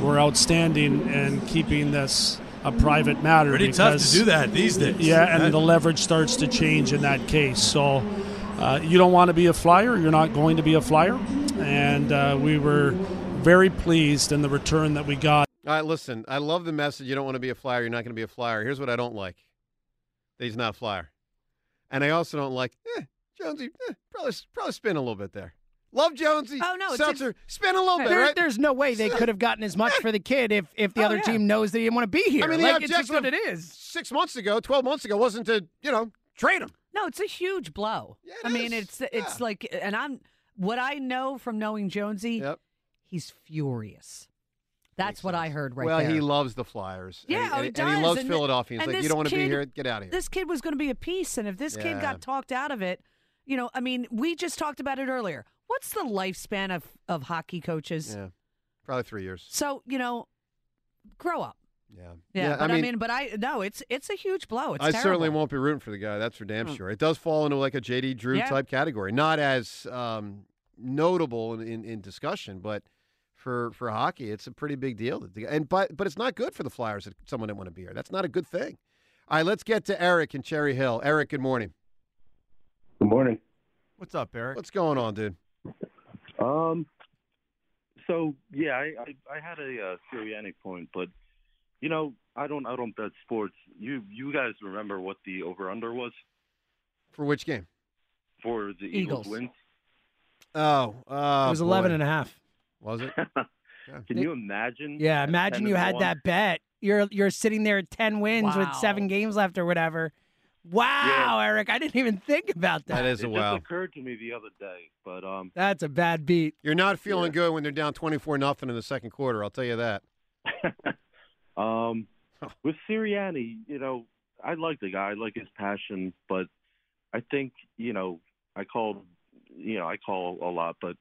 were outstanding in keeping this a private matter. Pretty tough to do that these days. Yeah, and That- the leverage starts to change in that case. So uh, you don't want to be a flyer. You're not going to be a flyer, and uh, we were very pleased in the return that we got. All right, listen, I love the message. You don't want to be a flyer. You're not going to be a flyer. Here's what I don't like that he's not a flyer. And I also don't like, eh, Jonesy, eh, probably, probably spin a little bit there. Love Jonesy. Oh, no, it's Seltzer, spin a little bit, There- right? There's no way they could have gotten as much for the kid if, if the Oh, other yeah. team knows that he didn't want to be here. I mean, the like, it's just objective what it is. Six months ago, 12 months ago, wasn't to, you know, trade him. No, it's a huge blow. Yeah, I mean, it's it's like, and I'm what I know from knowing Jonesy. Yep. He's furious. That's what I heard right well, there. he loves the Flyers. Yeah, and, oh, and, he and he loves And- Philadelphia. He's like, you don't want to be here. Get out of here. This kid was going to be a piece, and if this kid got talked out of it, you know, I mean, we just talked about it earlier. What's the lifespan of of hockey coaches? Yeah, probably three years. So you know, grow up. Yeah, Yeah, but I mean, but I no, it's it's a huge blow. It's I terrible. certainly won't be rooting for the guy. That's for damn Hmm. sure. It does fall into like a JD Drew Yeah. type category, not as um, notable in, in, in discussion, but for for hockey, it's a pretty big deal. That the, and but but it's not good for the Flyers that someone didn't want to be here. That's not a good thing. All right, let's get to Eric in Cherry Hill. Eric, good morning. Good morning. What's up, Eric? What's going on, dude? Um, so yeah, I I, I had a uh, Sirianni point, but you know, I don't I don't bet sports. You you guys remember what the over under was For which game? for the Eagles, Eagles. wins? Oh, uh, it was 11 and a half. Was it? Can you imagine? Yeah, imagine you had one? that bet. You're you're sitting there at 10 wins with 7 games left or whatever. Wow, Eric, I didn't even think about that. That is It a just wow. occurred to me the other day, but um, That's a bad beat. You're not feeling good when they're down twenty four nothing in the second quarter. I'll tell you that. Um, with Sirianni, you know, I like the guy, I like his passion, but I think, you know, I called, you know, I call a lot, but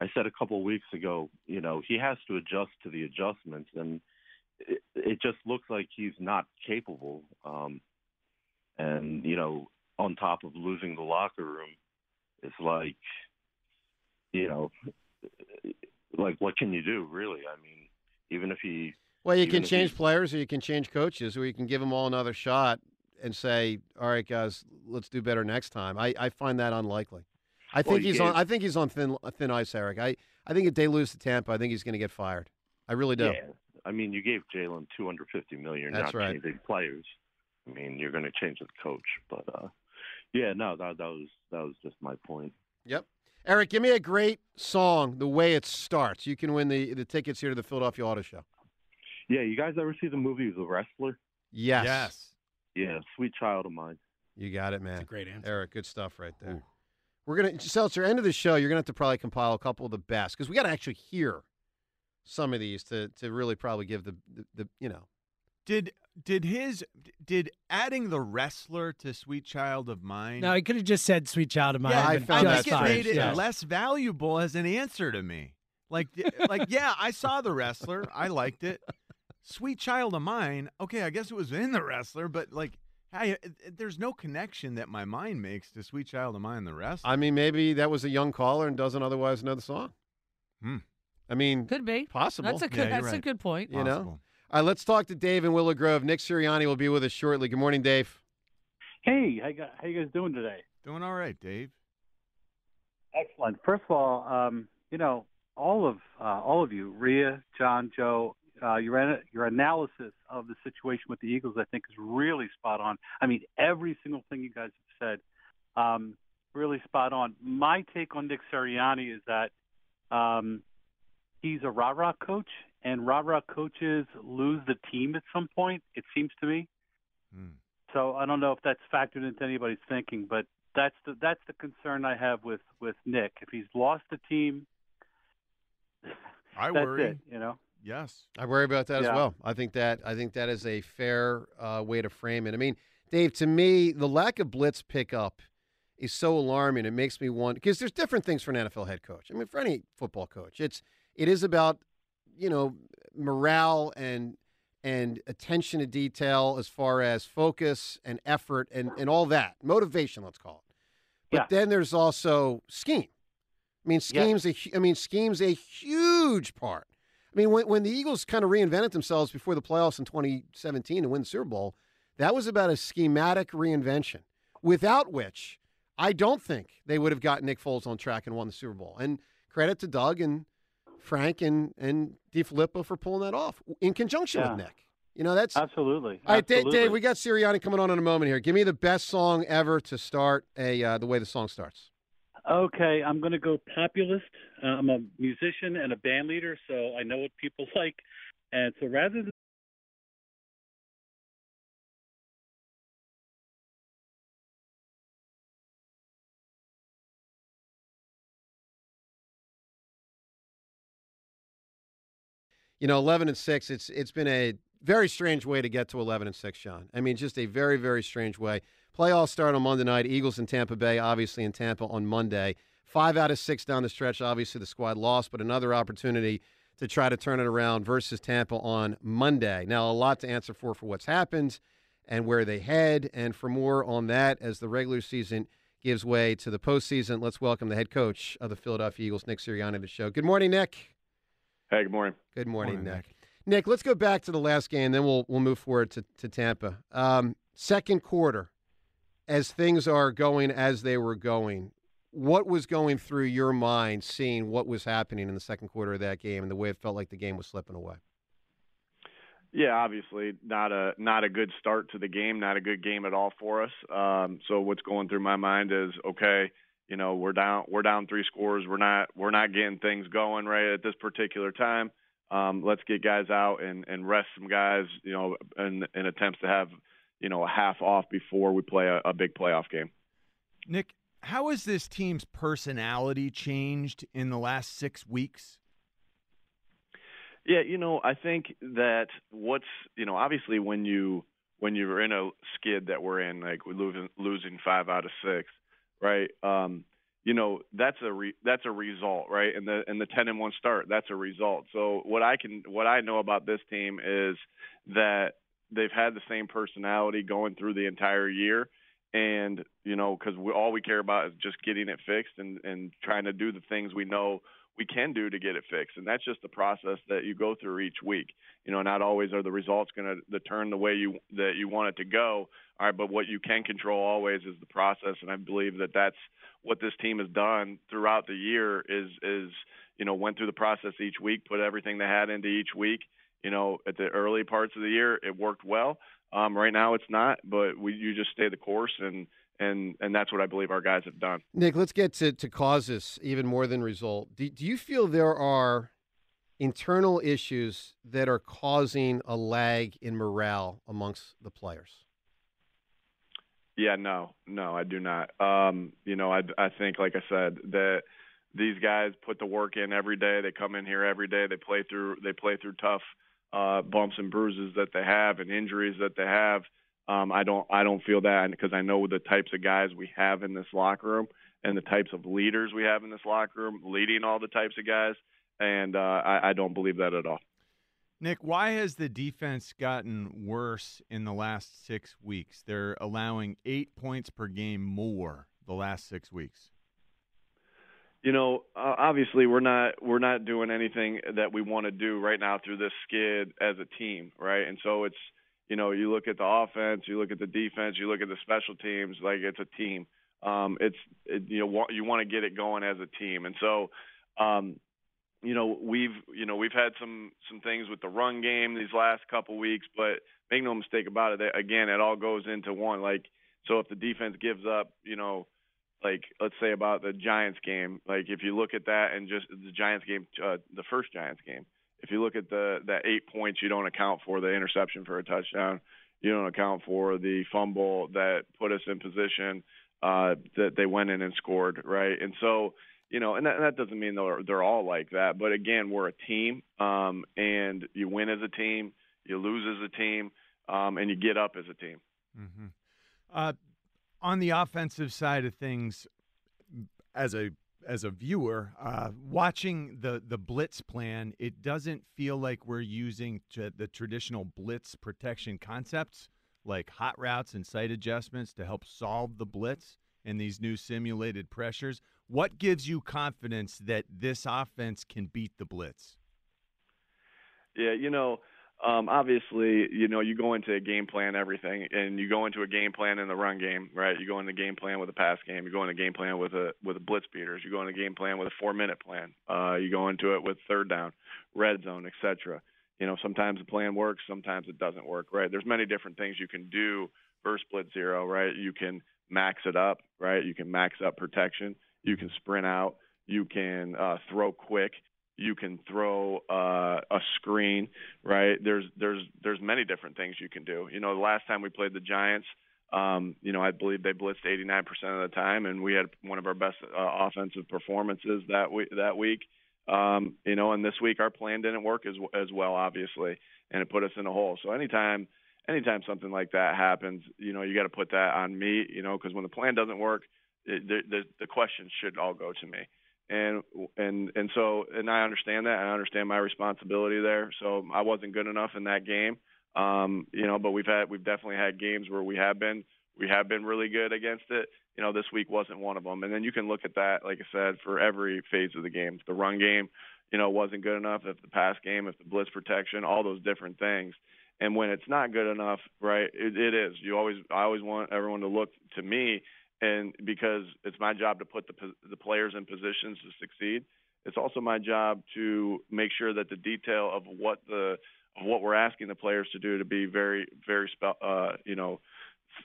I said a couple of weeks ago, you know, he has to adjust to the adjustments, and it, it just looks like he's not capable. Um, and you know, on top of losing the locker room, it's like, you know, like what can you do, really? I mean, even if he Well, you can change he- players or you can change coaches or you can give them all another shot and say, "All right, guys, let's do better next time." I, I find that unlikely. I think you he's on. I think he's on thin thin ice, Eric. I, I think if they lose to Tampa, I think he's going to get fired. I really do. Yeah, I mean, you gave Jalen 250 million. You're That's not right. changing players. I mean, you're going to change the coach, but uh, yeah, no, that that was that was just my point. Yep. Eric, give me a great song. The way it starts, you can win the the tickets here to the Philadelphia Auto Show. Yeah, you guys ever see the movie The Wrestler? Yes. Yes. Yeah, Sweet Child of Mine. You got it, man. great answer. Eric, good stuff right there. We're gonna Seltzer. End of the show, you're gonna have to probably compile a couple of the best because we got to actually hear some of these to to really probably give the, the the you know Did did his did adding the wrestler to Sweet Child of Mine? No, he could have just said "Sweet Child of Mine." yeah, I found I just think it fine. made it Yeah. less valuable as an answer to me. Like, like yeah, I saw the wrestler, I liked it. Sweet Child of Mine, okay, I guess it was in the wrestler, but like, I, there's no connection that my mind makes to Sweet Child of Mine, the rest. I mean, maybe that was a young caller and doesn't otherwise know the song. Hmm. I mean, Could be possible. That's a good. Yeah, you're that's a good point. you know. All right, let's talk to Dave in Willow Grove. Nick Sirianni will be with us shortly. Good morning, Dave. Hey, how you, gu- how you guys doing today? Doing all right, Dave. Excellent. First of all, um, you know, all of uh, all of you, Rhea, Jon, Joe, uh, your your analysis of the situation with the Eagles, I think, is really spot on. I mean, every single thing you guys have said, um, really spot on. My take on Nick Sirianni is that um, he's a rah rah coach, and rah rah coaches lose the team at some point. It seems to me. Hmm. So I don't know if that's factored into anybody's thinking, but that's the that's the concern I have with with Nick. If he's lost the team, I worry. it. You know. Yes. I worry about that as well. I think that I think that is a fair uh, way to frame it. I mean, Dave, to me, the lack of blitz pickup is so alarming. It makes me want because there's different things for an NFL head coach. I mean, for any football coach, it's it is about you know morale and and attention to detail as far as focus and effort and and all that motivation. Let's call it. But Yeah. then there's also scheme. I mean, schemes. A, hu- I mean, schemes a huge part. I mean, when, when the Eagles kind of reinvented themselves before the playoffs in 2017 to win the Super Bowl, that was about a schematic reinvention, without which I don't think they would have got Nick Foles on track and won the Super Bowl. And credit to Doug and Frank and, and DeFilippo for pulling that off in conjunction Yeah. with Nick. You know, that's Absolutely. all right, Dave, Dave, we got Sirianni coming on in a moment here. Give me the best song ever to start a uh, the way the song starts. Okay, I'm going to go populist. I'm a musician and a band leader, so I know what people like. And so rather than you know, 11 and 6, it's it's been a very strange way to get to 11 and 6, Sean. I mean, just a very very strange way. Playoffs start on Monday night. Eagles in Tampa Bay, obviously in Tampa on Monday. 5 out of 6 down the stretch. Obviously the squad lost, but another opportunity to try to turn it around versus Tampa on Monday. Now, a lot to answer for for what's happened and where they head and for more on that as the regular season gives way to the postseason. Let's welcome the head coach of the Philadelphia Eagles, Nick Sirianni, to the show. Good morning, Nick. Hey, good morning. Good morning, Morning, Nick. Nick, let's go back to the last game, then we'll we'll move forward to, to Tampa. Um, second quarter, as things are going as they were going, what was going through your mind seeing what was happening in the second quarter of that game and the way it felt like the game was slipping away? Yeah, obviously not a not a good start to the game, not a good game at all for us. Um, so what's going through my mind is okay, you know, we're down we're down three scores. We're not we're not getting things going right at this particular time. Um, let's get guys out and, and rest some guys, you know, in, in attempts to have, you know, a half off before we play a, a big playoff game. Nick, how has this team's personality changed in the last six weeks? Yeah, you know, I think that what's you know obviously when you when you're in a skid that we're in, like we're losing losing five out of six, right? Um, you know that's a re, that's a result, right? And the and the ten and one start, that's a result. So what I can what I know about this team is that they've had the same personality going through the entire year, and you know because all we care about is just getting it fixed and and trying to do the things we know we can do to get it fixed. And that's just the process that you go through each week. You know not always are the results going to turn the way you that you want it to go. All right but what you can control always is the process. And i believe that that's what this team has done throughout the year is is you know went through the process each week put everything they had into each week. You know at the early parts of the year it worked well um right now it's not but we you just stay the course and and and that's what I believe our guys have done. Nick, let's get to, to causes even more than result. Do, do you feel there are internal issues that are causing a lag in morale amongst the players? Yeah, no, no, I do not. Um, you know, I I think, like I said, that these guys put the work in every day. They come in here every day. They play through they play through tough uh, bumps and bruises that they have and injuries that they have. Um, I don't I don't feel that because I know the types of guys we have in this locker room and the types of leaders we have in this locker room, leading all the types of guys, and uh, I, I don't believe that at all. Nick, why has the defense gotten worse in the last six weeks? They're allowing eight points per game more the last six weeks. You know, uh, obviously we're not we're not doing anything that we want to do right now through this skid as a team, right? And so it's you know, you look at the offense, you look at the defense, you look at the special teams, like it's a team. Um, it's it, you know you want to get it going as a team, and so um, you know we've you know we've had some some things with the run game these last couple weeks, but make no mistake about it. Again, it all goes into one. Like so, if the defense gives up, you know, like let's say about the Giants game, like if you look at that and just the Giants game, uh, the first Giants game if you look at the that eight points, you don't account for the interception for a touchdown. You don't account for the fumble that put us in position uh, that they went in and scored, right? And so, you know, and that, and that doesn't mean they're they're all like that. But again, we're a team, um, and you win as a team, you lose as a team, um, and you get up as a team. Mm-hmm. Uh, on the offensive side of things, as a as a viewer, uh, watching the the blitz plan, it doesn't feel like we're using the traditional blitz protection concepts like hot routes and sight adjustments to help solve the blitz and these new simulated pressures. What gives you confidence that this offense can beat the blitz? Yeah, you know, um, obviously, you know, you go into a game plan, everything, and you go into a game plan in the run game, right? You go into a game plan with a pass game. You go into a game plan with a with a blitz beaters. You go into a game plan with a four minute plan. Uh, you go into it with third down, red zone, etc. You know, sometimes the plan works, sometimes it doesn't work, right? There's many different things you can do for split zero, right? You can max it up, right? You can max up protection. You can sprint out. You can uh, throw quick you can throw uh, a screen, right? There's there's there's many different things you can do. You know, the last time we played the Giants, um, you know, I believe they blitzed 89% of the time, and we had one of our best uh, offensive performances that week. That week, Um, you know, and this week our plan didn't work as as well, obviously, and it put us in a hole. So anytime anytime something like that happens, you know, you got to put that on me, you know, because when the plan doesn't work, it, the, the the questions should all go to me. And and and so and I understand that. I understand my responsibility there. So I wasn't good enough in that game. Um, you know, but we've had we've definitely had games where we have been we have been really good against it. You know, this week wasn't one of them. And then you can look at that, like I said, for every phase of the game. If the run game, you know, wasn't good enough, if the pass game, if the blitz protection, all those different things. And when it's not good enough, right, it, it is. You always, I always want everyone to look to me, and because it's my job to put the the players in positions to succeed. It's also my job to make sure that the detail of what the of what we're asking the players to do to be very, very, uh, you know,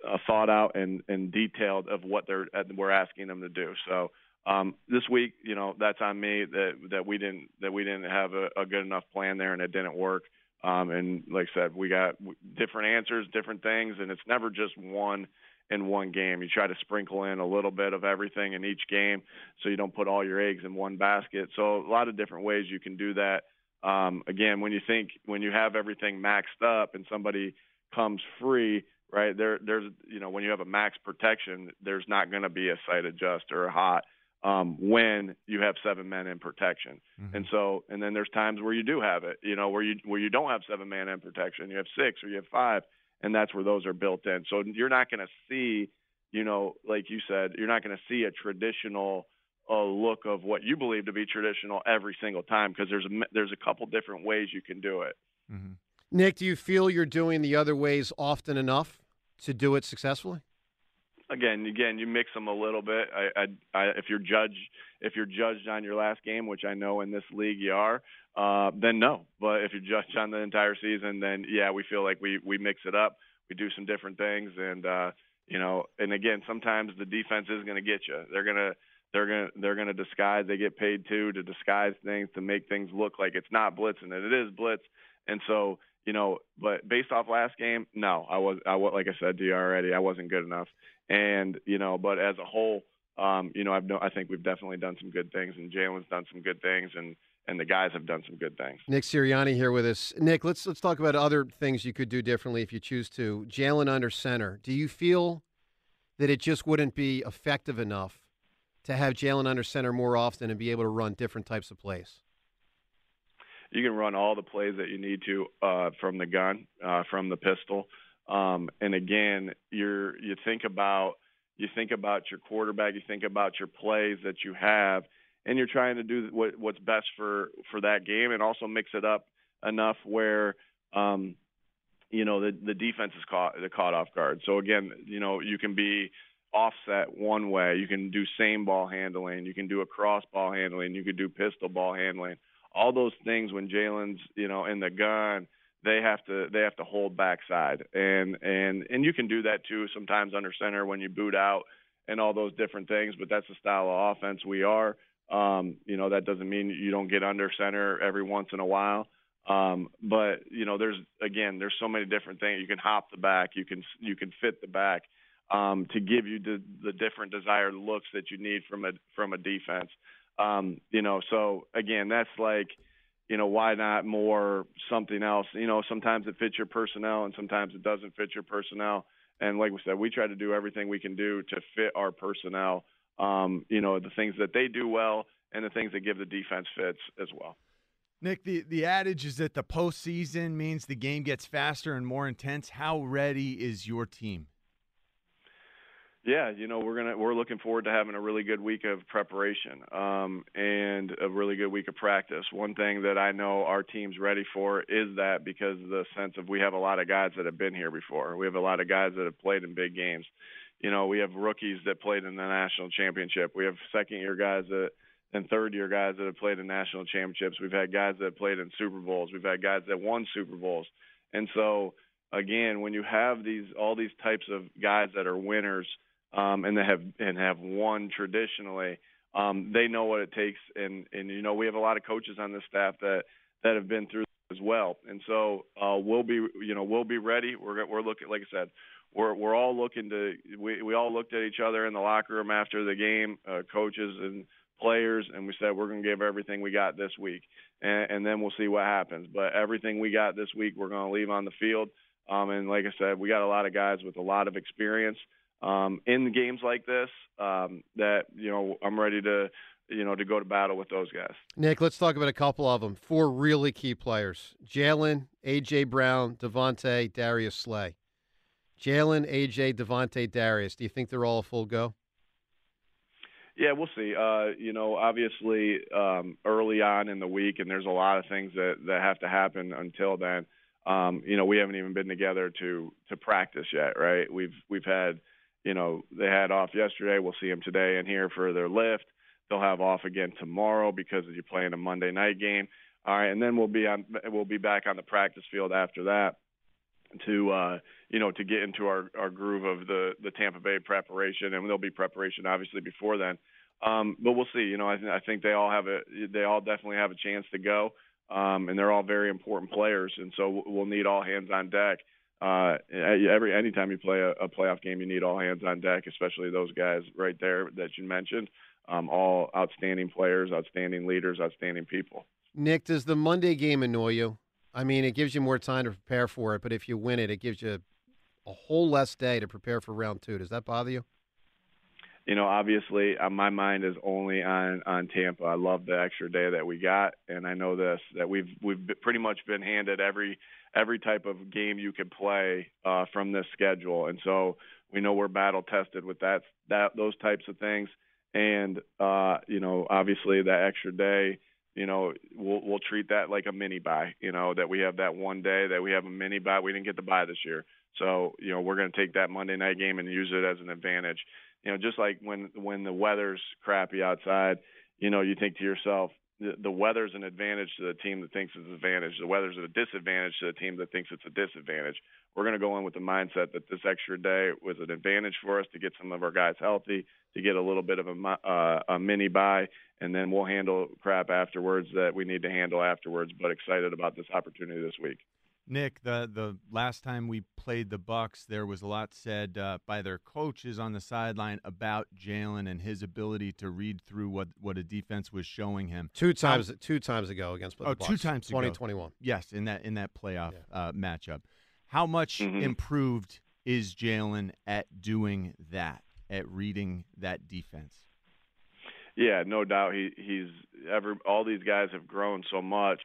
uh, thought out and, and detailed of what they're uh, we're asking them to do. So um, this week, you know, that's on me that that we didn't that we didn't have a, a good enough plan there and it didn't work. Um, and like I said, we got different answers, different things, and it's never just one in one game. You try to sprinkle in a little bit of everything in each game, so you don't put all your eggs in one basket. So a lot of different ways you can do that. Um, again, when you think when you have everything maxed up and somebody comes free, right there there's you know when you have a max protection there's not going to be a sight adjust or a hot um, when you have seven men in protection Mm-hmm. and so and then there's times where you do have it you know where you where you don't have seven man in protection you have six or you have five and that's where those are built in. So you're not going to see you know like you said you're not going to see a traditional uh, look of what you believe to be traditional every single time because there's a there's a couple different ways you can do it. Nick, do you feel you're doing the other ways often enough to do it successfully? Again, again, you mix them a little bit. I, I, I, if you're judged, if you're judged on your last game, which I know in this league you are, uh, then no. But if you're judged on the entire season, then yeah, we feel like we we mix it up. We do some different things, and uh, you know, and again, sometimes the defense is going to get you. They're gonna they're gonna they're gonna disguise. They get paid too to disguise things to make things look like it's not blitz and it is blitz. And so you know, but based off last game, no, I was I was like I said to you already, I wasn't good enough. And you know, but as a whole, um, you know, I've no, I think we've definitely done some good things, and Jalen's done some good things, and and the guys have done some good things. Nick Sirianni here with us. Nick, let's let's talk about other things you could do differently if you choose to. Jalen under center. Do you feel that it just wouldn't be effective enough to have Jalen under center more often and be able to run different types of plays? You can run all the plays that you need to uh, from the gun, uh, from the pistol. Um, and again, you're you think about you think about your quarterback, you think about your plays that you have, and you're trying to do what, what's best for for that game, and also mix it up enough where um, you know the the defense is caught caught off guard. So again, you know you can be offset one way, you can do same ball handling, you can do a cross ball handling, you could do pistol ball handling all those things when Jalen's you know in the gun they have to they have to hold backside. And and and you can do that too sometimes under center when you boot out and all those different things but that's the style of offense we are. Um you know that doesn't mean you don't get under center every once in a while. Um but you know there's again there's so many different things. You can hop the back. You can you can fit the back um to give you the the different desired looks that you need from a from a defense um, you know, so again, that's like, you know, why not more something else? You know, sometimes it fits your personnel and sometimes it doesn't fit your personnel. And like we said, we try to do everything we can do to fit our personnel. Um, you know, the things that they do well and the things that give the defense fits as well. Nick, the, the adage is that the postseason means the game gets faster and more intense. How ready is your team? Yeah, you know we're gonna we're looking forward to having a really good week of preparation um, and a really good week of practice. One thing that I know our team's ready for is that because the sense of we have a lot of guys that have been here before. We have a lot of guys that have played in big games. You know, we have rookies that played in the national championship. We have second year guys that and third year guys that have played in national championships. We've had guys that played in Super Bowls. We've had guys that won Super Bowls. And so again, when you have these all these types of guys that are winners um, and they have and have won traditionally, um, they know what it takes. And and you know we have a lot of coaches on this staff that that have been through as well. And so uh, we'll be you know we'll be ready. We're we're looking like I said. We're we're all looking to we we all looked at each other in the locker room after the game, uh, coaches and players, and we said we're going to give everything we got this week, and, and then we'll see what happens. But everything we got this week, we're going to leave on the field. Um, and like I said, we got a lot of guys with a lot of experience um, in games like this um, that you know I'm ready to you know to go to battle with those guys. Nick, let's talk about a couple of them. Four really key players: Jalen, AJ Brown, DeVonta, Darius Slay. Jalen, AJ, DeVonta, Darius. Do you think they're all a full go? Yeah, we'll see. Uh, you know, obviously um, early on in the week, and there's a lot of things that that have to happen until then. Um, you know, we haven't even been together to to practice yet, right? We've we've had, you know, they had off yesterday. We'll see them today and here for their lift. They'll have off again tomorrow because you're playing a Monday night game. All right, and then we'll be on we'll be back on the practice field after that to uh, you know to get into our, our groove of the the Tampa Bay preparation, and there'll be preparation obviously before then. Um, but we'll see. You know, I, th- I think they all have a they all definitely have a chance to go, um, and they're all very important players, and so we'll need all hands on deck. Uh, every anytime you play a, a playoff game, you need all hands on deck, especially those guys right there that you mentioned. Um, all outstanding players, outstanding leaders, outstanding people. Nick, does the Monday game annoy you? I mean, it gives you more time to prepare for it, but if you win it, it gives you a whole less day to prepare for round two. Does that bother you? You know, obviously, uh, my mind is only on on Tampa. I love the extra day that we got, and I know this that we've we've pretty much been handed every every type of game you could play uh, from this schedule, and so we know we're battle tested with that that those types of things. And uh, you know, obviously, that extra day you know, we'll we'll treat that like a mini bye. You know, that we have that one day that we have a mini bye. We didn't get the bye this year, so you know we're going to take that Monday night game and use it as an advantage. You know, just like when when the weather's crappy outside, you know, you think to yourself, the, the weather's an advantage to the team that thinks it's an advantage. The weather's a disadvantage to the team that thinks it's a disadvantage. We're going to go in with the mindset that this extra day was an advantage for us to get some of our guys healthy, to get a little bit of a, uh, a mini bye, and then we'll handle crap afterwards that we need to handle afterwards. But excited about this opportunity this week. Nick, the the last time we played the Bucs, there was a lot said uh, by their coaches on the sideline about Jalen and his ability to read through what, what a defense was showing him. Two times, um, two times ago against the oh, Bucs. two times twenty twenty one. Yes, in that in that playoff yeah. uh, matchup. How much mm-hmm. improved is Jalen at doing that, at reading that defense? Yeah, no doubt. He he's ever all these guys have grown so much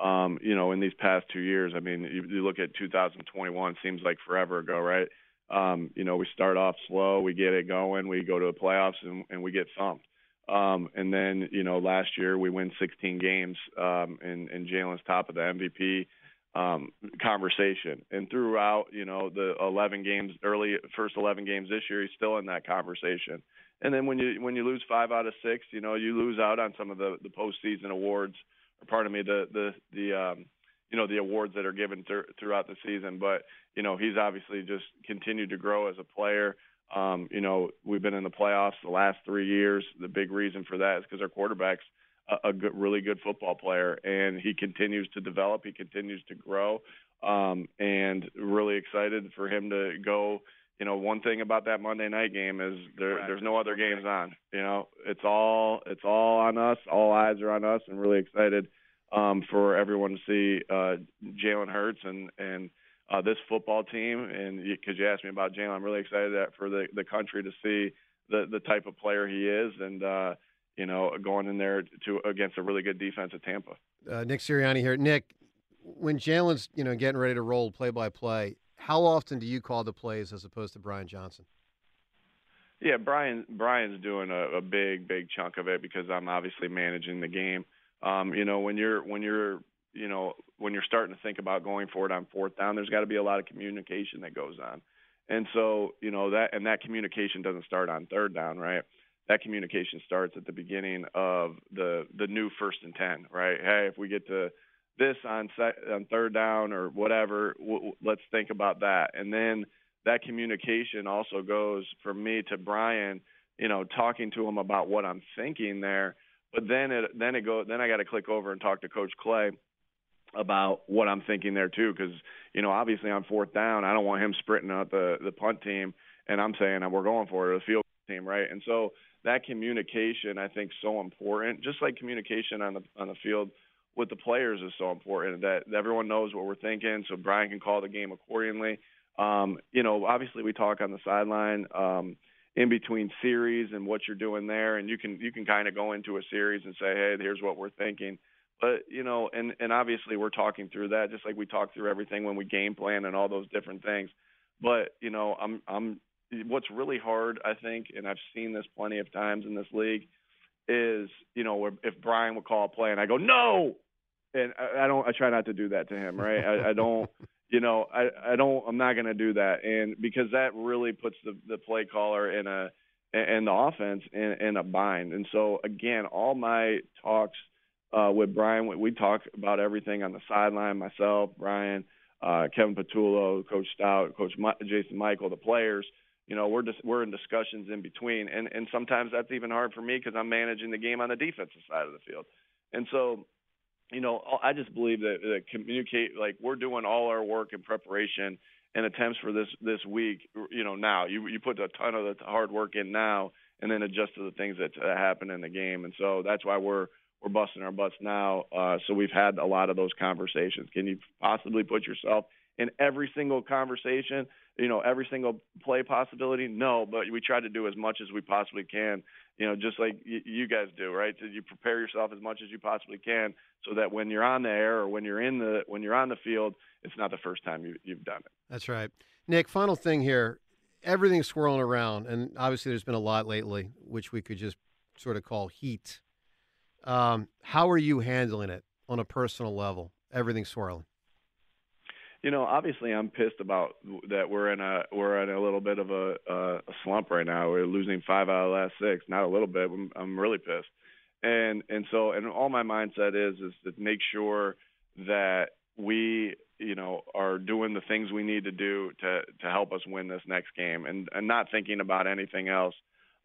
um, you know, in these past two years. I mean, you, you look at 2021, seems like forever ago, right? Um, you know, we start off slow, we get it going, we go to the playoffs, and, and we get thumped. Um, and then, you know, last year we win 16 games, um, and, and Jalen's top of the MVP um, conversation. And throughout, you know, the 11 games, early first 11 games this year, he's still in that conversation. And then when you when you lose five out of six, you know, you lose out on some of the the postseason awards pardon me, the the the um, you know the awards that are given th- throughout the season. But you know he's obviously just continued to grow as a player. Um, you know we've been in the playoffs the last three years. The big reason for that is because our quarterback's a, a good, really good football player, and he continues to develop. He continues to grow, um, and really excited for him to go you know, one thing about that Monday night game is there, there's no other games on. You know, it's all it's all on us. All eyes are on us, and really excited um, for everyone to see uh, Jalen Hurts and and uh, this football team. And because you, you asked me about Jalen, I'm really excited that for the the country to see the the type of player he is, and uh, you know, going in there to against a really good defense at Tampa. Uh, Nick Sirianni here. Nick, when Jalen's you know getting ready to roll play by play how often do you call the plays as opposed to Brian Johnson? Yeah, Brian Brian's doing a, a big big chunk of it because I'm obviously managing the game. Um, you know, when you're when you're you know when you're starting to think about going forward on fourth down, there's got to be a lot of communication that goes on. And so, you know, that and that communication doesn't start on third down, right? That communication starts at the beginning of the the new first and 10, right? Hey, if we get to this on set, on third down or whatever. W- let's think about that. And then that communication also goes from me to Brian, you know, talking to him about what I'm thinking there. But then it then it go then I got to click over and talk to Coach Clay about what I'm thinking there too, because you know obviously on fourth down I don't want him sprinting out the the punt team, and I'm saying we're going for it, the field team, right? And so that communication I think so important. Just like communication on the on the field with the players is so important that everyone knows what we're thinking, so Brian can call the game accordingly. Um, you know, obviously we talk on the sideline um, in between series and what you're doing there, and you can you can kind of go into a series and say, hey, here's what we're thinking. But you know, and and obviously we're talking through that just like we talk through everything when we game plan and all those different things. But you know, I'm I'm what's really hard, I think, and I've seen this plenty of times in this league, is you know if Brian would call a play and I go no, and I, I don't I try not to do that to him, right? I, I don't, you know, I I don't I'm not going to do that, and because that really puts the the play caller in a and the offense in, in a bind. And so again, all my talks uh, with Brian, we, we talk about everything on the sideline. Myself, Brian, uh, Kevin Patullo, Coach Stout, Coach My- Jason Michael, the players you know we're just we're in discussions in between and and sometimes that's even hard for me because i'm managing the game on the defensive side of the field and so you know i just believe that, that communicate like we're doing all our work in preparation and attempts for this this week you know now. You you put a ton of the hard work in now and then adjust to the things that, that happen in the game. And so that's why we're we're busting our butts now uh so we've had a lot of those conversations. Can you possibly put yourself in every single conversation you know every single play possibility no but we try to do as much as we possibly can you know just like y- you guys do right so you prepare yourself as much as you possibly can so that when you're on the air or when you're in the when you're on the field it's not the first time you, you've done it That's right. Nick, final thing here. Everything's swirling around, and obviously there's been a lot lately, which we could just sort of call heat. Um, how are you handling it on a personal level? Everything's swirling. You know obviously i'm pissed about that we're in a we're in a little bit of a a slump right now. We're losing five out of the last six. Not a little bit i'm, I'm really pissed. And and so and all my mindset is is to make sure that we you know are doing the things we need to do to to help us win this next game and and not thinking about anything else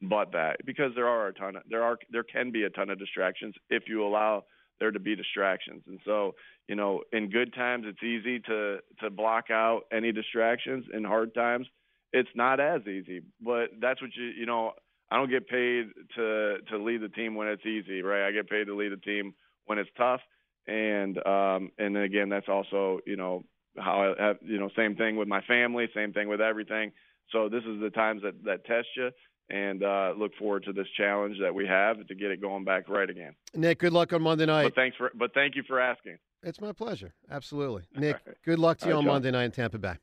but that because there are a ton of there are there can be a ton of distractions if you allow there to be distractions. And so you know in good times it's easy to to block out any distractions. In hard times it's not as easy. But that's what you you know i don't get paid to to lead the team when it's easy right? I get paid to lead the team when it's tough. And um and again that's also you know how I have, you know same thing with my family same thing with everything. So this is the times that that test you and uh look forward to this challenge that we have to get it going back right again Nick, good luck on Monday night. but thanks for but thank you for asking It's my pleasure. Absolutely. Nick, good luck to you right, on John. Monday night in Tampa Bay.